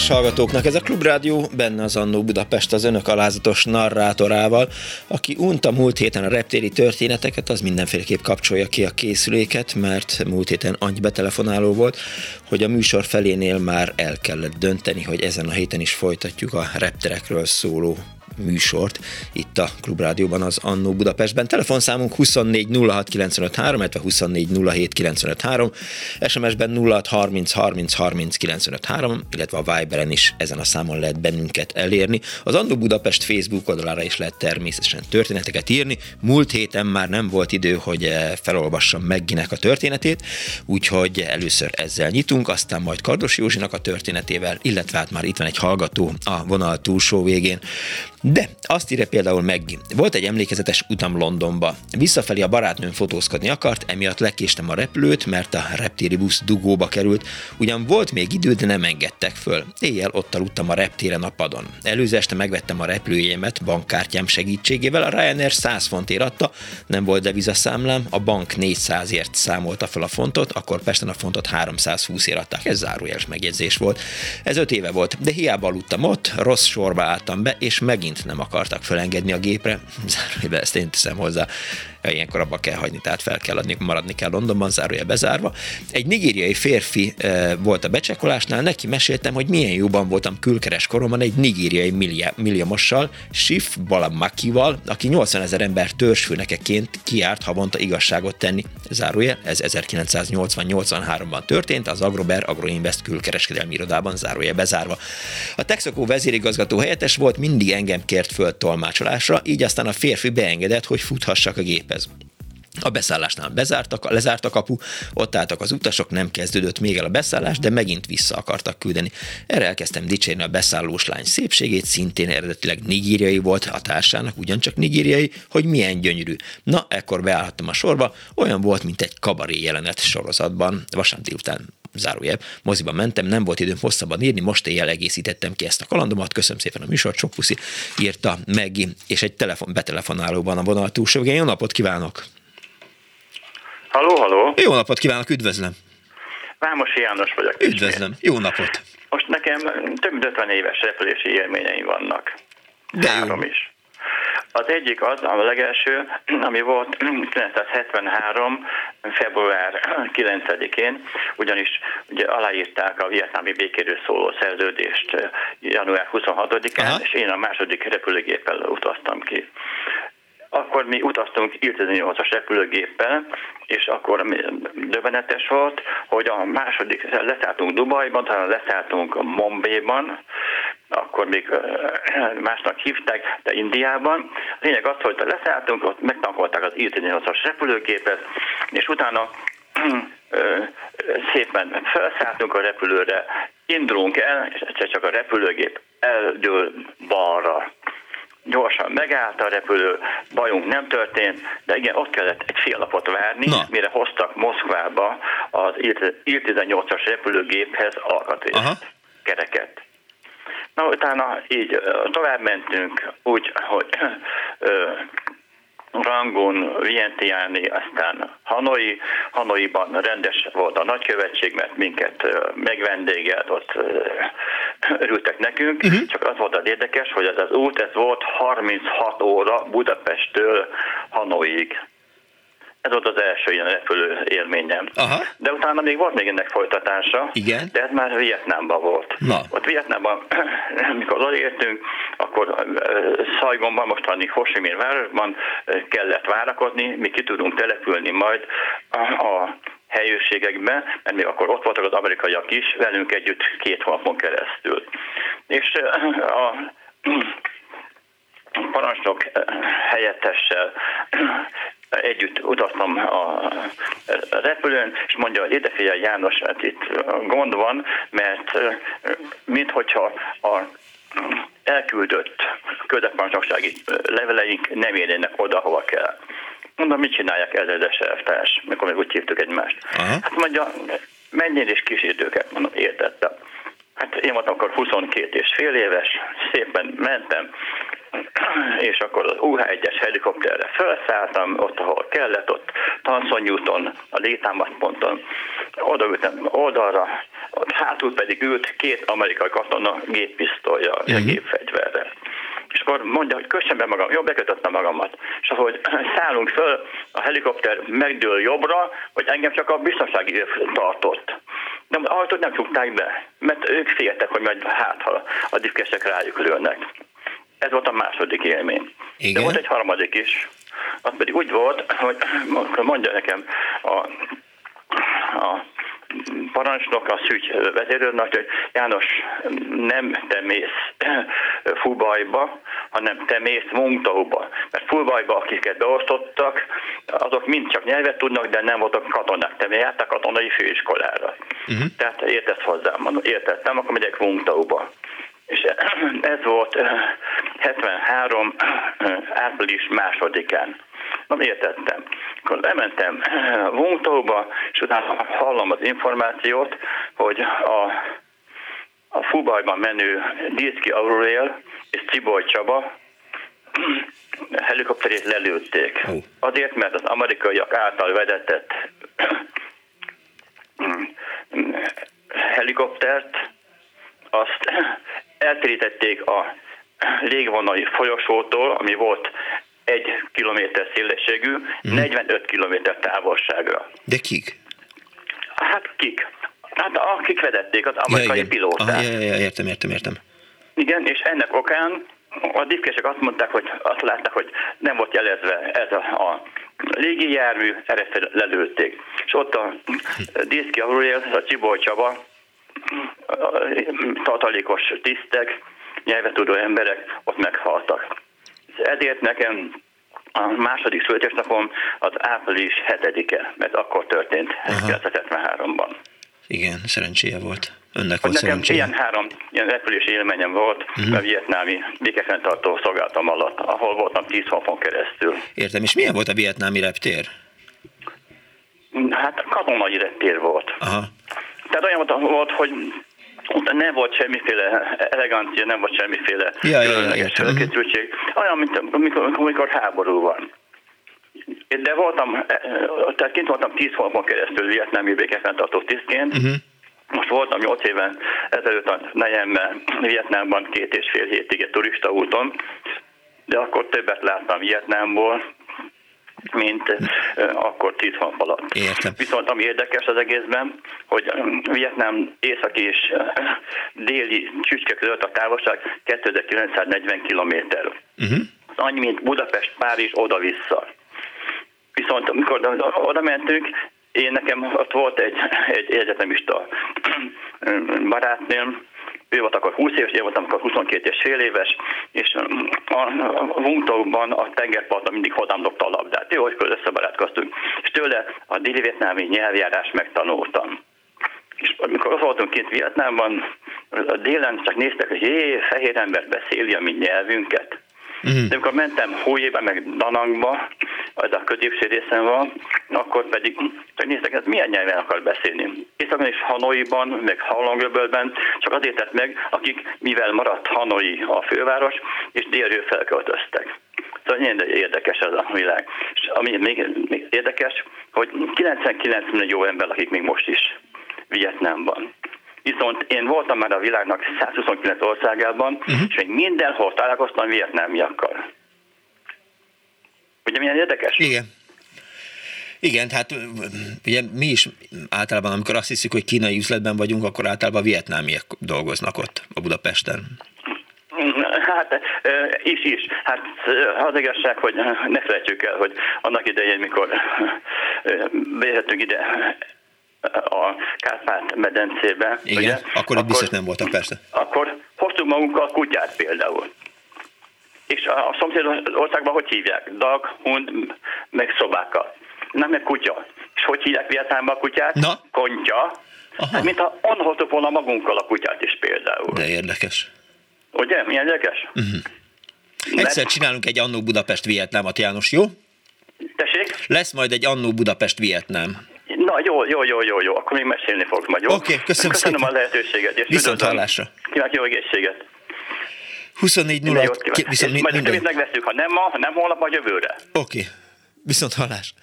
Kedves hallgatóknak! Ez a Klubrádió, benne az Annó Budapest az önök alázatos narrátorával, aki unta múlt héten a reptéri történeteket, az mindenféleképp kapcsolja ki a készüléket, mert múlt héten annyi betelefonáló volt, hogy a műsor felénél már el kellett dönteni, hogy ezen a héten is folytatjuk a repterekről szóló műsort itt a Klubrádióban az Annó Budapestben. Telefonszámunk 24 06 illetve 24 07 SMS-ben 06 30 30 30 illetve a Viberen is ezen a számon lehet bennünket elérni. Az Annó Budapest Facebook oldalára is lehet természetesen történeteket írni. Múlt héten már nem volt idő, hogy eh, felolvassam Megginek a történetét, úgyhogy először ezzel nyitunk, aztán majd Kardos Józsinak a történetével, illetve hát már itt van egy hallgató a vonal túlsó végén. De azt írja például meg, volt egy emlékezetes utam Londonba. Visszafelé a barátnőm fotózkodni akart, emiatt lekéstem a repülőt, mert a reptéri busz dugóba került. Ugyan volt még idő, de nem engedtek föl. Éjjel ott aludtam a reptéren a padon. Előző este megvettem a repülőjémet bankkártyám segítségével, a Ryanair 100 fontért adta, nem volt devizaszámlám, a bank 400ért számolta fel a fontot, akkor Pesten a fontot 320-ért adták, ez zárójeles megjegyzés volt. Ez öt éve volt, de hiába aludtam ott, rossz sorba álltam be, és megint nem akartak felengedni a gépre, zárójelbe ezt én teszem hozzá, ilyenkor abba kell hagyni, tehát fel kell adni, maradni kell Londonban, zárója bezárva. Egy nigériai férfi e, volt a becsekolásnál, neki meséltem, hogy milyen jóban voltam külkeres koromban egy nigériai milliamossal, Shif Balamakival, aki 80 ezer ember törzsfőnekeként kiárt havonta igazságot tenni. Zárója, ez 1980-83-ban történt, az Agrober Agroinvest külkereskedelmi irodában zárója bezárva. A Texaco vezérigazgató helyettes volt, mindig engem kért föl tolmácsolásra, így aztán a férfi beengedett, hogy futhassak a gép Bez A beszállásnál bezártak, lezárt a kapu, ott álltak az utasok, nem kezdődött még el a beszállás, de megint vissza akartak küldeni. Erre elkezdtem dicsérni a beszállós lány szépségét, szintén eredetileg nigériai volt a társának, ugyancsak nigériai, hogy milyen gyönyörű. Na, ekkor beállhattam a sorba, olyan volt, mint egy kabaré jelenet sorozatban, vasárnap délután zárójel, moziba mentem, nem volt időm hosszabban írni, most éjjel egészítettem ki ezt a kalandomat, köszönöm szépen a műsort, sok puszi, írta Meggi, és egy telefon, betelefonálóban a vonal túlsó Jó napot kívánok! Halló, halló! Jó napot kívánok, üdvözlöm! Vámosi János vagyok. Üdvözlöm, jó napot! Most nekem több mint 50 éves repülési élményeim vannak. De Három jó. is. Az egyik az, a legelső, ami volt 1973. február 9-én, ugyanis ugye aláírták a vietnámi békéről szóló szerződést január 26-án, és én a második repülőgéppel utaztam ki akkor mi utaztunk Il-18-as repülőgéppel, és akkor döbbenetes volt, hogy a második, leszálltunk Dubajban, talán leszálltunk Mombéban, akkor még másnak hívták, de Indiában. A lényeg az, hogy leszálltunk, ott megtankolták az Il-18-as repülőgépet, és utána szépen felszálltunk a repülőre, indulunk el, és csak a repülőgép eldől balra gyorsan megállt a repülő, bajunk nem történt, de igen, ott kellett egy fél napot várni, Na. mire hoztak Moszkvába az Il-18-as repülőgéphez alkatrészt, kereket. Na, utána így tovább mentünk, úgy, hogy Rangon, Vientiáni, aztán Hanoi. Hanoiban rendes volt a nagykövetség, mert minket megvendégelt, ott örültek nekünk, uh-huh. csak az volt az érdekes, hogy ez az út, ez volt 36 óra Budapesttől Hanoig. Ez volt az első ilyen repülő élményem. Aha. De utána még volt még ennek folytatása. Igen. De ez már Vietnámban volt. Na. Ott Vietnámban, mikor odaértünk, akkor Szajgonban, mostani Ho Chi Minh városban kellett várakozni, mi ki tudunk települni majd a, a mert még akkor ott voltak az amerikaiak is, velünk együtt két hónapon keresztül. És a parancsnok helyettessel együtt utaztam a repülőn, és mondja, hogy ide figyelj János, hát itt gond van, mert minthogyha a elküldött közepparancsnoksági leveleink nem érnének oda, hova kell. Mondom, mit csinálják ezredes elvtárs, mikor még úgy hívtuk egymást. Aha. Hát mondja, menjél és kísérőket, mondom, értettem. Hát én voltam akkor 22 és fél éves, szépen mentem, és akkor az UH-1-es helikopterre felszálltam, ott, ahol kellett, ott Tanszonyúton, a létámaszponton, odaültem oldalra, ott hátul pedig ült két amerikai katona géppisztolya, uh-huh. gépfegyverre. És akkor mondja, hogy kössem be magam, jó, bekötöttem magamat. És ahogy szállunk föl, a helikopter megdől jobbra, hogy engem csak a biztonsági tartott. De az ajtót nem csukták be, mert ők féltek, hogy majd hát, ha a diszkesek rájuk lőnek. Ez volt a második élmény. Igen. De volt egy harmadik is. Az pedig úgy volt, hogy mondja nekem a, a parancsnok, a szügy vezérőrnek, hogy János, nem te mész Fubajba, hanem te mész Mungtauba. Mert Fubajba, akiket beosztottak, azok mind csak nyelvet tudnak, de nem voltak katonák. Te jártak katonai főiskolára. Uh-huh. Tehát értesz hozzám, mondom, értettem, akkor megyek Mungtauba. És ez volt 73. április másodikán. Na, értettem. Akkor lementem Vungtóba, és utána hallom az információt, hogy a, a Fubajban menő Diszki Aurorel és Ciboly Csaba helikopterét lelőtték. Azért, mert az amerikaiak által vedetett helikoptert azt eltérítették a légvonali folyosótól, ami volt egy kilométer szélességű, hmm. 45 kilométer távolságra. De kik? Hát kik? Hát akik vedették, az amerikai ja, pilóták. Aha, ja, ja, értem, értem, értem. Igen, és ennek okán a diszkesek azt mondták, hogy azt látták, hogy nem volt jelezve ez a, a légijármű, erre lelőtték. És ott a diszki Aurel, a Csibor Csaba, tartalékos tisztek, nyelvetudó emberek ott meghaltak. Ezért nekem a második születésnapom az április 7-e, mert akkor történt, 1973-ban. Igen, szerencséje volt. Önnek volt nekem ilyen három ilyen repülési élményem volt uh-huh. a vietnámi békefenntartó szolgálatom alatt, ahol voltam 10 hónapon keresztül. Értem, és milyen volt a vietnámi reptér? Hát katonai reptér volt. Aha. Tehát olyan volt, hogy nem volt semmiféle elegancia, nem volt semmiféle ja, különleges ja, készültség. Olyan, mint amikor, amikor háború van. De voltam, tehát kint voltam 10 hónapon keresztül vietnámi békefenntartó tisztként, uh-huh. Most voltam 8 éven ezelőtt a nejemmel Vietnámban két és fél hétig egy turista úton, de akkor többet láttam Vietnámból, mint akkor 10 hónap alatt. Értem. Viszont ami érdekes az egészben, hogy Vietnám északi és déli csücske között a távolság 2940 km. Uh-huh. Annyi, mint Budapest, Párizs, oda-vissza. Viszont amikor oda mentünk, én nekem ott volt egy, egy egyetemista barátnőm, ő volt akkor 20 éves, én voltam akkor 22 és fél éves, és a Vungtokban a tengerparton mindig hozzám dobta a labdát. Jó, hogy összebarátkoztunk. És tőle a déli vietnámi nyelvjárás megtanultam. És amikor ott voltunk kint Vietnámban, a délen csak néztek, hogy jé, fehér ember beszéli a mi nyelvünket. Uh-huh. De amikor mentem Hójébe, meg Danangba, az a középső részen van, akkor pedig csak néztek, ez milyen nyelven akar beszélni. Északon és Hanoiban, meg Halongöbölben csak azért tett meg, akik, mivel maradt Hanoi a főváros, és délről felköltöztek. Szóval nagyon érdekes ez a világ. És ami még, még érdekes, hogy 99 millió ember, akik még most is Vietnámban. Viszont én voltam már a világnak 129 országában, uh-huh. és még mindenhol találkoztam vietnámiakkal. Ugye milyen érdekes? Igen. Igen, tehát ugye mi is általában, amikor azt hiszük, hogy kínai üzletben vagyunk, akkor általában vietnámiek dolgoznak ott a Budapesten. Hát is, is. Hát az igazság, hogy ne felejtjük el, hogy annak idején, mikor bejöttünk ide a Kárpát-medencébe. Igen, ugye, akkor itt biztos nem voltak, persze. Akkor hoztuk magunkkal kutyát például. És a, a szomszéd országban hogy hívják? Dag, hund, meg szobákkal. Nem, meg kutya. És hogy hívják Vietnámban a kutyát? Na? Kontya. Hát, mint ha onnan hoztuk volna magunkkal a kutyát is például. De érdekes. Ugye? Milyen érdekes? Uh-huh. Egyszer csinálunk egy Annó Budapest Vietnámat, János, jó? Tessék? Lesz majd egy Annó Budapest Vietnám. Na jó, jó, jó, jó, jó, akkor még mesélni fogsz majd, jó? Oké, okay, köszönöm, köszönöm szépen. a lehetőséget. És Viszont hallásra. Kívánok jó egészséget. 24 0 viszont majd minden. megveszünk, ha nem ma, ha nem holnap, majd jövőre. Oké, okay. viszont hallás.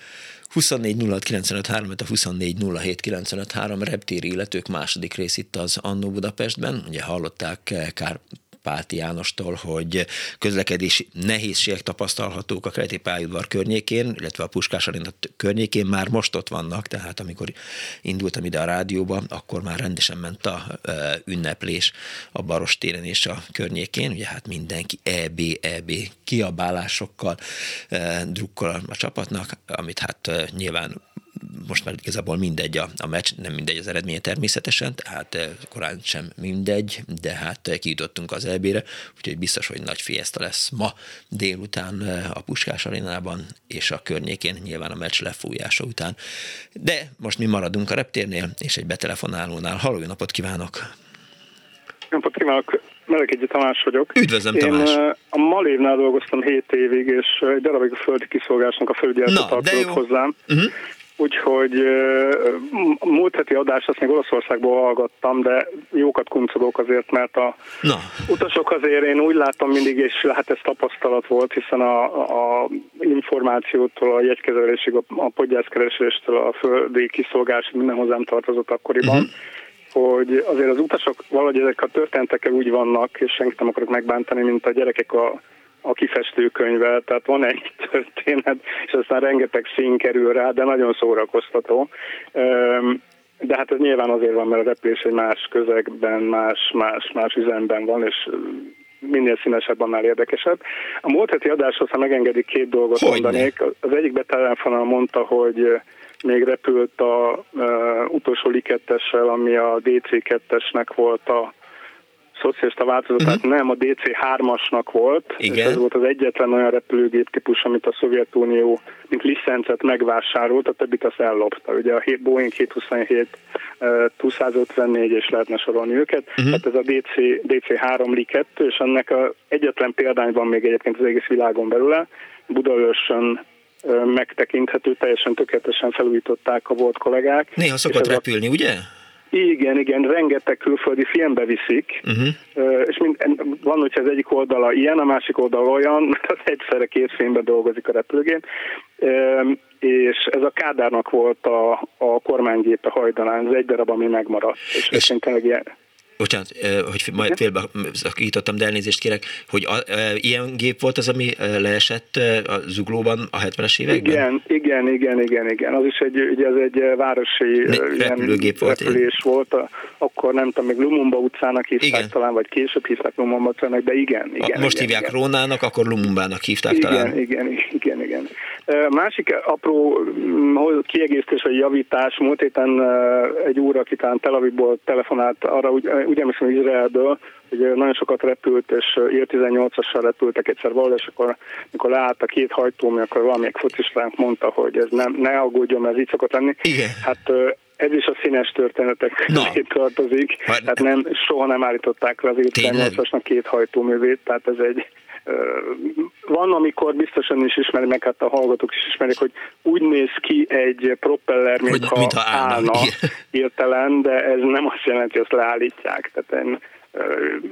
24 06 95 3, a 24 07 95 3 reptéri illetők második rész itt az Annó Budapestben. Ugye hallották Kár Pálti Jánostól, hogy közlekedési nehézségek tapasztalhatók a Keleti pályaudvar környékén, illetve a Puskás Arena környékén már most ott vannak, tehát amikor indultam ide a rádióba, akkor már rendesen ment a ünneplés a Baros téren és a környékén, ugye hát mindenki EB, EB kiabálásokkal drukkol a csapatnak, amit hát nyilván most már igazából mindegy a, a meccs, nem mindegy az eredmény természetesen, tehát eh, korán sem mindegy, de hát eh, kijutottunk az EB-re, úgyhogy biztos, hogy nagy fiesta lesz ma délután eh, a Puskás arénában és a környékén, nyilván a meccs lefújása után. De most mi maradunk a reptérnél, és egy betelefonálónál. Halló, napot kívánok! Napot kívánok! Melegegyi Tamás vagyok. Üdvözlöm, Tamás! Én a Malévnál dolgoztam 7 évig, és egy darabig a földi kiszolgásnak a felügyeletet tartozott hozzám. Uh-huh. Úgyhogy múlt heti adást azt még Olaszországból hallgattam, de jókat kuncogok azért, mert a Na. utasok azért én úgy látom mindig, és hát ez tapasztalat volt, hiszen a, a információtól, a jegykezelésig, a, a podgyászkereséstől, a földi kiszolgásig minden hozzám tartozott akkoriban, uh-huh. hogy azért az utasok valahogy ezek a történetek úgy vannak, és senkit nem akarok megbántani, mint a gyerekek a a kifestőkönyvvel, tehát van egy történet, és aztán rengeteg szín kerül rá, de nagyon szórakoztató. De hát ez nyilván azért van, mert a repülés egy más közegben, más, más, más üzemben van, és minél színesebb, annál érdekesebb. A múlt heti adáshoz, ha megengedik, két dolgot Hogyne. mondanék. Az egyik betelefonal mondta, hogy még repült a uh, utolsó likettessel, ami a DC2-esnek volt a szocialista változatát uh-huh. nem, a DC-3-asnak volt, Igen. és ez volt az egyetlen olyan repülőgép típus, amit a Szovjetunió mint licencet megvásárolt, a többit azt ellopta. Ugye a Boeing 727, 254 és lehetne sorolni őket, uh-huh. tehát ez a DC, DC-3 Li-2, és ennek a egyetlen példány van még egyébként az egész világon belőle, Budaörsön megtekinthető, teljesen tökéletesen felújították a volt kollégák. Néha szokott repülni, a... ugye? Igen, igen, rengeteg külföldi filmbe viszik, uh-huh. és mind, van, hogyha az egyik oldala ilyen, a másik oldala olyan, mert az egyszerre két filmben dolgozik a repülőgép, és ez a Kádárnak volt a, a kormánygépe hajdanán, ez egy darab, ami megmaradt, és, és tényleg ilyen bocsánat, hogy majd félbe szakítottam, de elnézést kérek, hogy a, e, ilyen gép volt az, ami leesett a zuglóban a 70-es években? Igen, igen, igen, igen, igen. Az is egy, ugye ez egy városi repülőgép volt. Repülés én. volt, akkor nem tudom, még Lumumba utcának hívták igen. talán, vagy később hívták Lumumba utcának, de igen. igen a, most igen, hívják igen. Rónának, akkor Lumumbának hívták igen, talán. Igen, igen, igen, igen. Másik apró mm, kiegészítés vagy javítás, múlt héten egy úr, aki talán Tel Avivból telefonált, arra úgy, úgy emlékszem Izraelből, hogy nagyon sokat repült, és ír 18-assal repültek egyszer valahol, és akkor, mikor leállt a két hajtómű, akkor valamelyik focisránk mondta, hogy ez nem, ne aggódjon, mert ez így szokott lenni. Igen. Hát ez is a színes történetek közé tartozik. Tehát nem, soha nem állították le az ír 18-asnak két hajtóművét, tehát ez egy van, amikor biztosan is ismerik, meg hát a hallgatók is ismerik, hogy úgy néz ki egy propeller, mintha, hogy, mintha állna, állna hirtelen, de ez nem azt jelenti, hogy azt leállítják. Tehát én,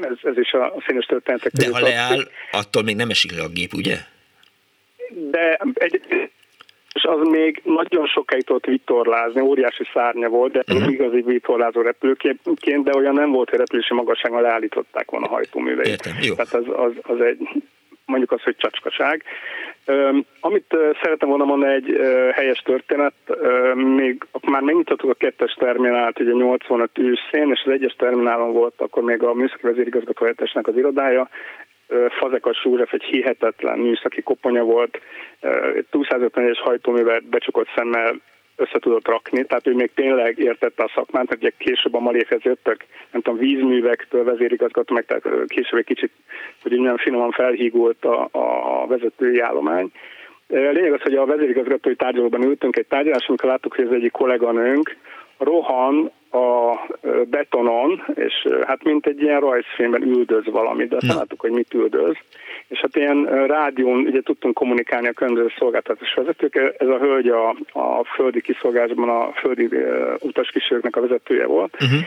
ez, ez is a színes történetek De ha leáll, attól még nem esik le a gép, ugye? De egy, az még nagyon sokáig tudott vitorlázni, óriási szárnya volt, de uh-huh. igazi vitorlázó repülőként, de olyan nem volt, hogy repülési magasságon leállították volna a hajtóműveit. Értem, jó. Tehát az, az, az egy, mondjuk az, hogy csacskaság. Amit szeretem volna mondani, egy helyes történet, még már megnyitottuk a kettes terminált, ugye 85 őszén, és az egyes terminálon volt akkor még a műszaki vezérigazgató az irodája, Fazekas Súref egy hihetetlen műszaki koponya volt, egy 250-es hajtóművet becsukott szemmel össze tudott rakni, tehát ő még tényleg értette a szakmát, hogy később a malékhez jöttek, nem tudom, vízművektől vezérigazgató, meg tehát később egy kicsit, hogy nem finoman felhígult a, a vezetői állomány. Lényeg az, hogy a vezérigazgatói tárgyalóban ültünk egy tárgyaláson, amikor láttuk, hogy az egyik kolléganőnk rohan a betonon, és hát mint egy ilyen rajzfilmben üldöz valamit, de aztán láttuk, hogy mit üldöz. És hát ilyen rádión ugye tudtunk kommunikálni a különböző szolgáltatás vezetők. Ez a hölgy a, a földi kiszolgálásban a földi utaskísérőknek a vezetője volt. Uh-huh.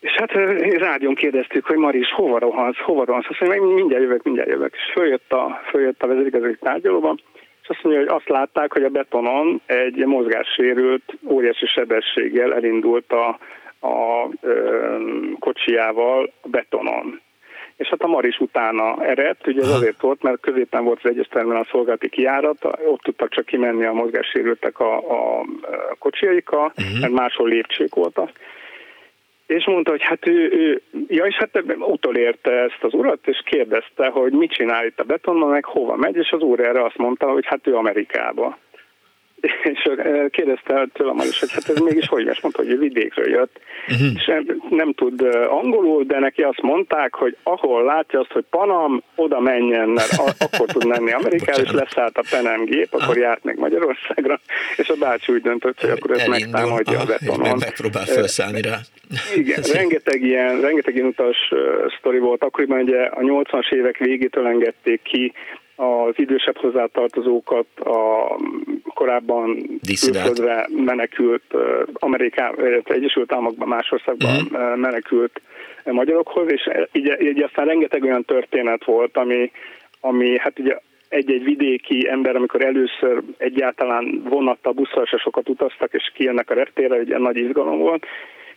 És hát rádión kérdeztük, hogy Maris, hova rohansz, hova rohansz? Azt mondja, mindjárt jövök, mindjárt jövök. És följött a, följött a vezérigazgatói tárgyalóban, és azt mondja, hogy azt látták, hogy a betonon egy mozgássérült, óriási sebességgel elindult a, a ö, kocsijával a betonon. És hát a Maris utána eredt, ugye ez azért volt, mert középen volt az egyes terminál szolgálati kiárat, ott tudtak csak kimenni a mozgássérültek a, a kocsiaikkal, uh-huh. mert máshol lépcsők voltak és mondta, hogy hát ő, ő ja, és hát utolérte ezt az urat, és kérdezte, hogy mit csinál itt a betonban, meg hova megy, és az úr erre azt mondta, hogy hát ő Amerikába. És kérdezte tőlem is, hogy hát ez mégis hogy és mondta, hogy vidékről jött, uh-huh. és nem tud angolul, de neki azt mondták, hogy ahol látja azt, hogy Panam, oda menjen, mert akkor tud menni Amerikába, és leszállt a Penem gép, akkor járt meg Magyarországra, és a bácsi úgy döntött, hogy akkor ezt megtámadja a betonon. Megpróbál felszállni rá. Igen, rengeteg ilyen, rengeteg ilyen utas sztori volt. Akkoriban ugye a 80-as évek végétől engedték ki az idősebb hozzátartozókat, a korábban külföldre menekült, Ameriká, Egyesült Államokban, más országban uh-huh. menekült magyarokhoz, és így, így aztán rengeteg olyan történet volt, ami, ami hát ugye egy-egy vidéki ember, amikor először egyáltalán vonattal, busszal se sokat utaztak, és kijönnek a reptérre, egy nagy izgalom volt,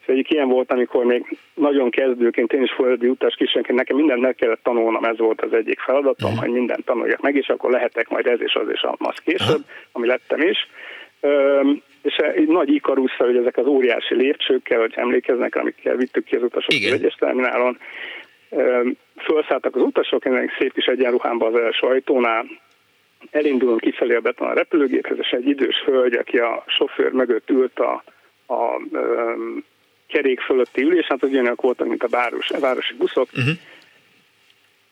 és egyik ilyen volt, amikor még nagyon kezdőként, én is földi utas kisönként, nekem mindent meg kellett tanulnom, ez volt az egyik feladatom, uh-huh. hogy mindent tanuljak meg, és akkor lehetek majd ez és az és az később, uh-huh. ami lettem is. Üm, és egy nagy ikarusszal, hogy ezek az óriási lépcsőkkel, hogy emlékeznek, amikkel vittük ki az utasok az egyes terminálon, felszálltak az utasok, ennek szép kis egyenruhámba az első ajtónál, elindulunk kifelé a beton a repülőgéphez, és egy idős hölgy, aki a sofőr mögött ült a, a, a kerék fölötti ülés, hát ugyanolyak voltak, mint a város, a városi buszok. Uh-huh.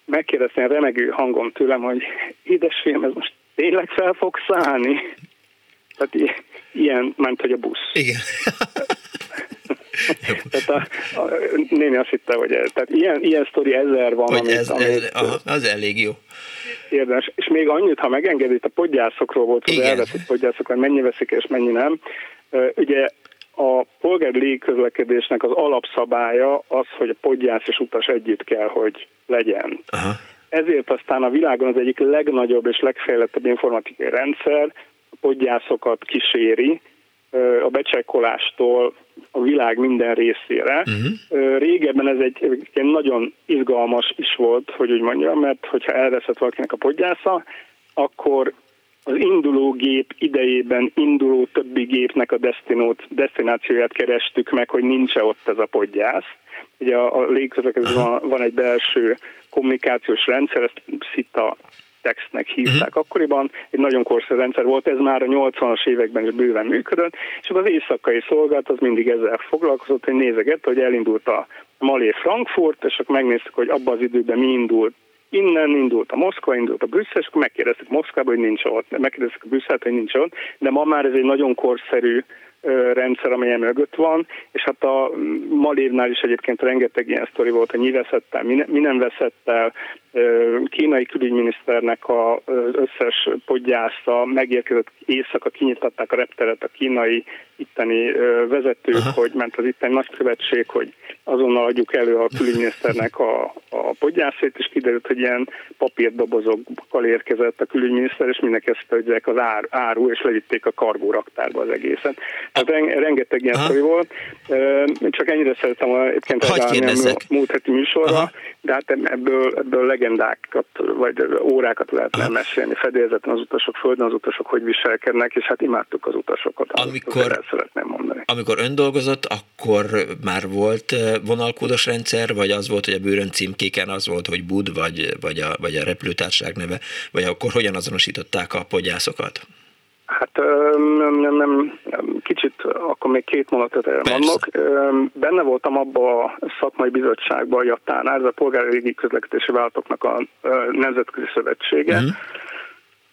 Megkérdeztem remegő hangom tőlem, hogy édesfém, ez most tényleg fel fog szállni? Tehát ilyen, ment, hogy a busz. Igen. tehát a, a, néni azt hitte, hogy ez, tehát ilyen, ilyen sztori ezer van. Hogy amit, ez, amit, ez, aha, az elég jó. Érdemes. És még annyit, ha megengedi, a podgyászokról volt, hogy elveszett podgyászok, mennyi veszik és mennyi nem. Ugye a polgári légközlekedésnek az alapszabálya az, hogy a podgyász és utas együtt kell, hogy legyen. Aha. Ezért aztán a világon az egyik legnagyobb és legfejlettebb informatikai rendszer a podgyászokat kíséri, a becsekkolástól a világ minden részére. Uh-huh. Régebben ez egy, egy nagyon izgalmas is volt, hogy úgy mondjam, mert hogyha elveszett valakinek a podgyásza, akkor az induló gép idejében induló többi gépnek a destinót, destinációját kerestük meg, hogy nincs -e ott ez a podgyász. Ugye a, a légközlekedésben van, van egy belső kommunikációs rendszer, ezt SITA textnek hívták akkoriban, egy nagyon korszerű rendszer volt, ez már a 80-as években is bőven működött, és az éjszakai szolgálat az mindig ezzel foglalkozott, hogy nézegett, hogy elindult a Malé Frankfurt, és akkor megnéztük, hogy abban az időben mi indult Innen indult a Moszkva, indult a Brüsszel, és akkor megkérdeztük Moszkvába, hogy nincs ott, megkérdeztük a Brüsszelt, hogy nincs ott, de ma már ez egy nagyon korszerű rendszer, amely mögött van, és hát a Malévnál is egyébként rengeteg ilyen sztori volt, hogy mi veszett el, mi, ne, mi nem veszett el, kínai külügyminiszternek az összes podgyásza megérkezett éjszaka, kinyitották a repteret a kínai itteni vezetők, Aha. hogy ment az itteni nagykövetség, hogy azonnal adjuk elő a külügyminiszternek a, a podgyászét, és kiderült, hogy ilyen papírdobozokkal érkezett a külügyminiszter, és mindenki ezt hogy az ár, áru, és levitték a kargóraktárba az egészet. Tehát rengeteg ilyen sztori volt. Csak ennyire szeretem egyébként a múlt heti műsorra, Aha. de hát ebből, ebből legendákat, vagy órákat lehetne Aha. mesélni. Fedélzeten az utasok, földön az utasok hogy viselkednek, és hát imádtuk az utasokat. Amikor, szeretném mondani. amikor ön dolgozott, akkor már volt vonalkódos rendszer, vagy az volt, hogy a bőrön címkéken az volt, hogy Bud, vagy, vagy, a, vagy a repülőtársaság neve, vagy akkor hogyan azonosították a podgyászokat? Hát nem, nem, nem, akkor még két mondatot elmondok. Benne voltam abba a szakmai bizottságba, a Jatánál, ez a polgári régi közlekedési vállalatoknak a Nemzetközi Szövetsége, uh-huh.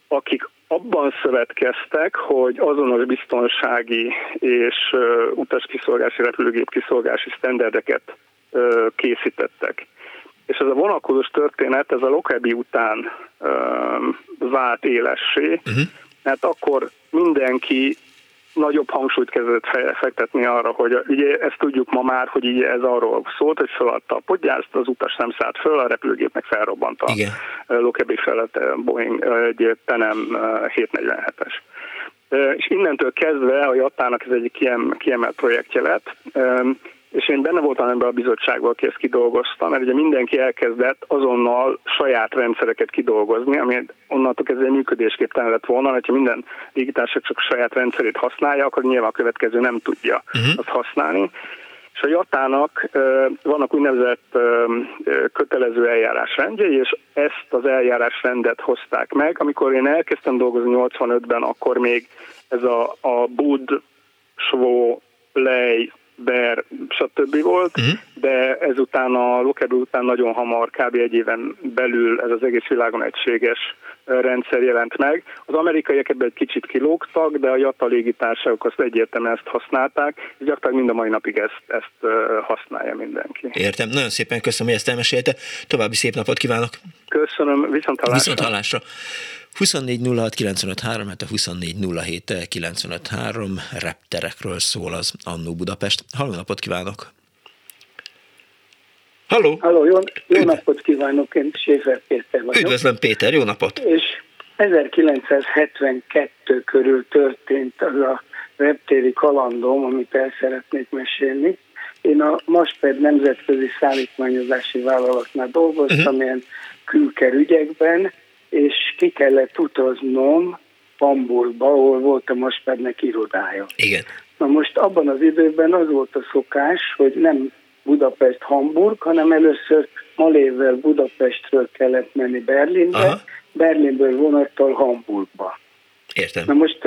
akik abban szövetkeztek, hogy azonos biztonsági és utaskiszolgási, repülőgép kiszolgási sztenderdeket készítettek. És ez a vonakodós történet, ez a Lokebi után vált élessé, uh-huh mert akkor mindenki nagyobb hangsúlyt kezdett fektetni arra, hogy ugye ezt tudjuk ma már, hogy így ez arról szólt, hogy feladta a podgyászt, az utas nem szállt föl, a repülőgépnek felrobbant a Lokebi felett Boeing egy Penem 747-es. És innentől kezdve a Jatának ez egy kiemelt projektje lett, és én benne voltam ebben a bizottságban, aki ezt kidolgozta, mert ugye mindenki elkezdett azonnal saját rendszereket kidolgozni, ami onnantól kezdve működésképtelen lett volna, hogyha minden légitársaság csak saját rendszerét használja, akkor nyilván a következő nem tudja uh-huh. azt használni. És a Jatának vannak úgynevezett kötelező eljárásrendjei, és ezt az eljárásrendet hozták meg. Amikor én elkezdtem dolgozni 85-ben, akkor még ez a, a Bud, Svó, Lej, Ber, stb. volt, uh-huh. de ezután a Lockerbie után nagyon hamar, kb. egy éven belül ez az egész világon egységes rendszer jelent meg. Az amerikaiak ebben egy kicsit kilógtak, de a JATA légitársaságok azt egyértelműen ezt használták, és gyakorlatilag mind a mai napig ezt, ezt használja mindenki. Értem, nagyon szépen köszönöm, hogy ezt elmesélte. További szép napot kívánok! Köszönöm, viszont hallásra! Viszont hallásra. 24 hát a 24 repterekről szól az Annó Budapest. Halló napot kívánok! Halló! Halló, jó, jó napot kívánok, én Séfer Péter vagyok. Üdvözlöm Péter, jó napot! És 1972 körül történt az a reptéri kalandom, amit el szeretnék mesélni. Én a Masped Nemzetközi Szállítmányozási Vállalatnál dolgoztam, uh-huh. ilyen külker ügyekben, és ki kellett utaznom Hamburgba, ahol volt a Maspednek irodája. Igen. Na most abban az időben az volt a szokás, hogy nem Budapest-Hamburg, hanem először Malévvel Budapestről kellett menni Berlinbe, Aha. Berlinből vonattal Hamburgba. Értem. Na most,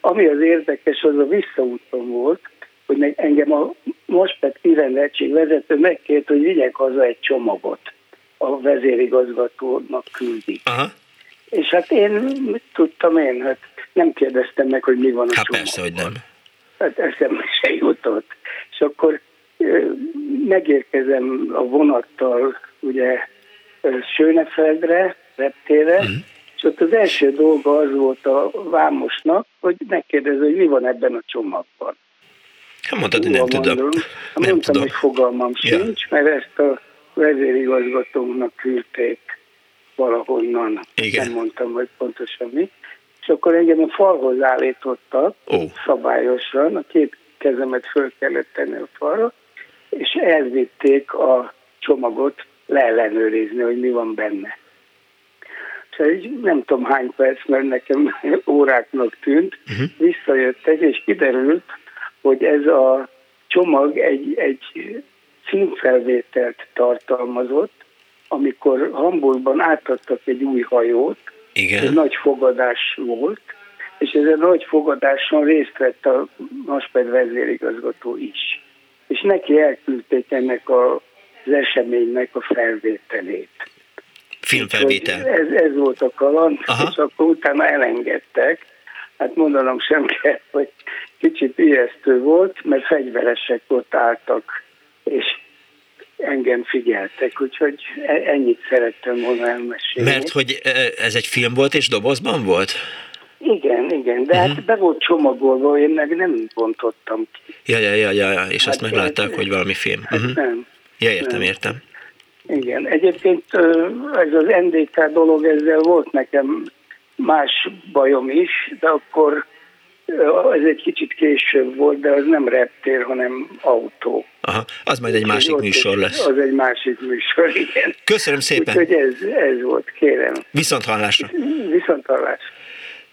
ami az érdekes, az a visszaúton volt, hogy engem a Mospet kirendetség vezető megkért, hogy vigyek haza egy csomagot a vezérigazgatónak küldi. Aha. És hát én, mit tudtam én, hát nem kérdeztem meg, hogy mi van a Hát persze, hogy nem. Hát eszembe se jutott. És akkor megérkezem a vonattal ugye Sőnefeldre, reptére, uh-huh. és ott az első dolga az volt a vámosnak, hogy megkérdező, hogy mi van ebben a csomagban. Hát mondtad, hogy nem tudom. Mondom, nem mondtam, tudom. hogy fogalmam ja. sincs, mert ezt a vezérigazgatónak küldték valahonnan. Igen. Nem mondtam, hogy pontosan mi. És akkor engem a falhoz állítottak oh. szabályosan, a két kezemet föl kellett tenni a falra, és elvitték a csomagot leellenőrizni, hogy mi van benne. Szóval nem tudom hány perc, mert nekem óráknak tűnt, uh-huh. visszajöttek, és kiderült, hogy ez a csomag egy, egy címfelvételt tartalmazott, amikor Hamburgban átadtak egy új hajót, Igen. ez nagy fogadás volt, és ezen nagy fogadáson részt vett a Masped vezérigazgató is. És neki elküldték ennek a, az eseménynek a felvételét. Filmfelvétel. Ez, ez volt a kaland, Aha. és akkor utána elengedtek. Hát mondanom sem kell, hogy kicsit ijesztő volt, mert fegyveresek ott álltak, és engem figyeltek, úgyhogy e- ennyit szerettem volna elmesélni. Mert hogy e, ez egy film volt és dobozban volt? Igen, igen, de uh-huh. hát mhm. be volt csomagolva, én meg nem bontottam ki. Ja, ja, ja, ja, ja. és hát azt meglátták, hogy valami film. Hát uh-huh. nem. Ja, értem, nem. értem. Igen, egyébként ez az NDK dolog, ezzel volt nekem más bajom is, de akkor Ez egy kicsit később volt, de az nem reptér, hanem autó. Aha, az majd egy másik műsor lesz. Az egy másik műsor, igen. Köszönöm szépen. Úgyhogy ez, ez volt, kérem. Viszont hallásra. Viszont hallásra.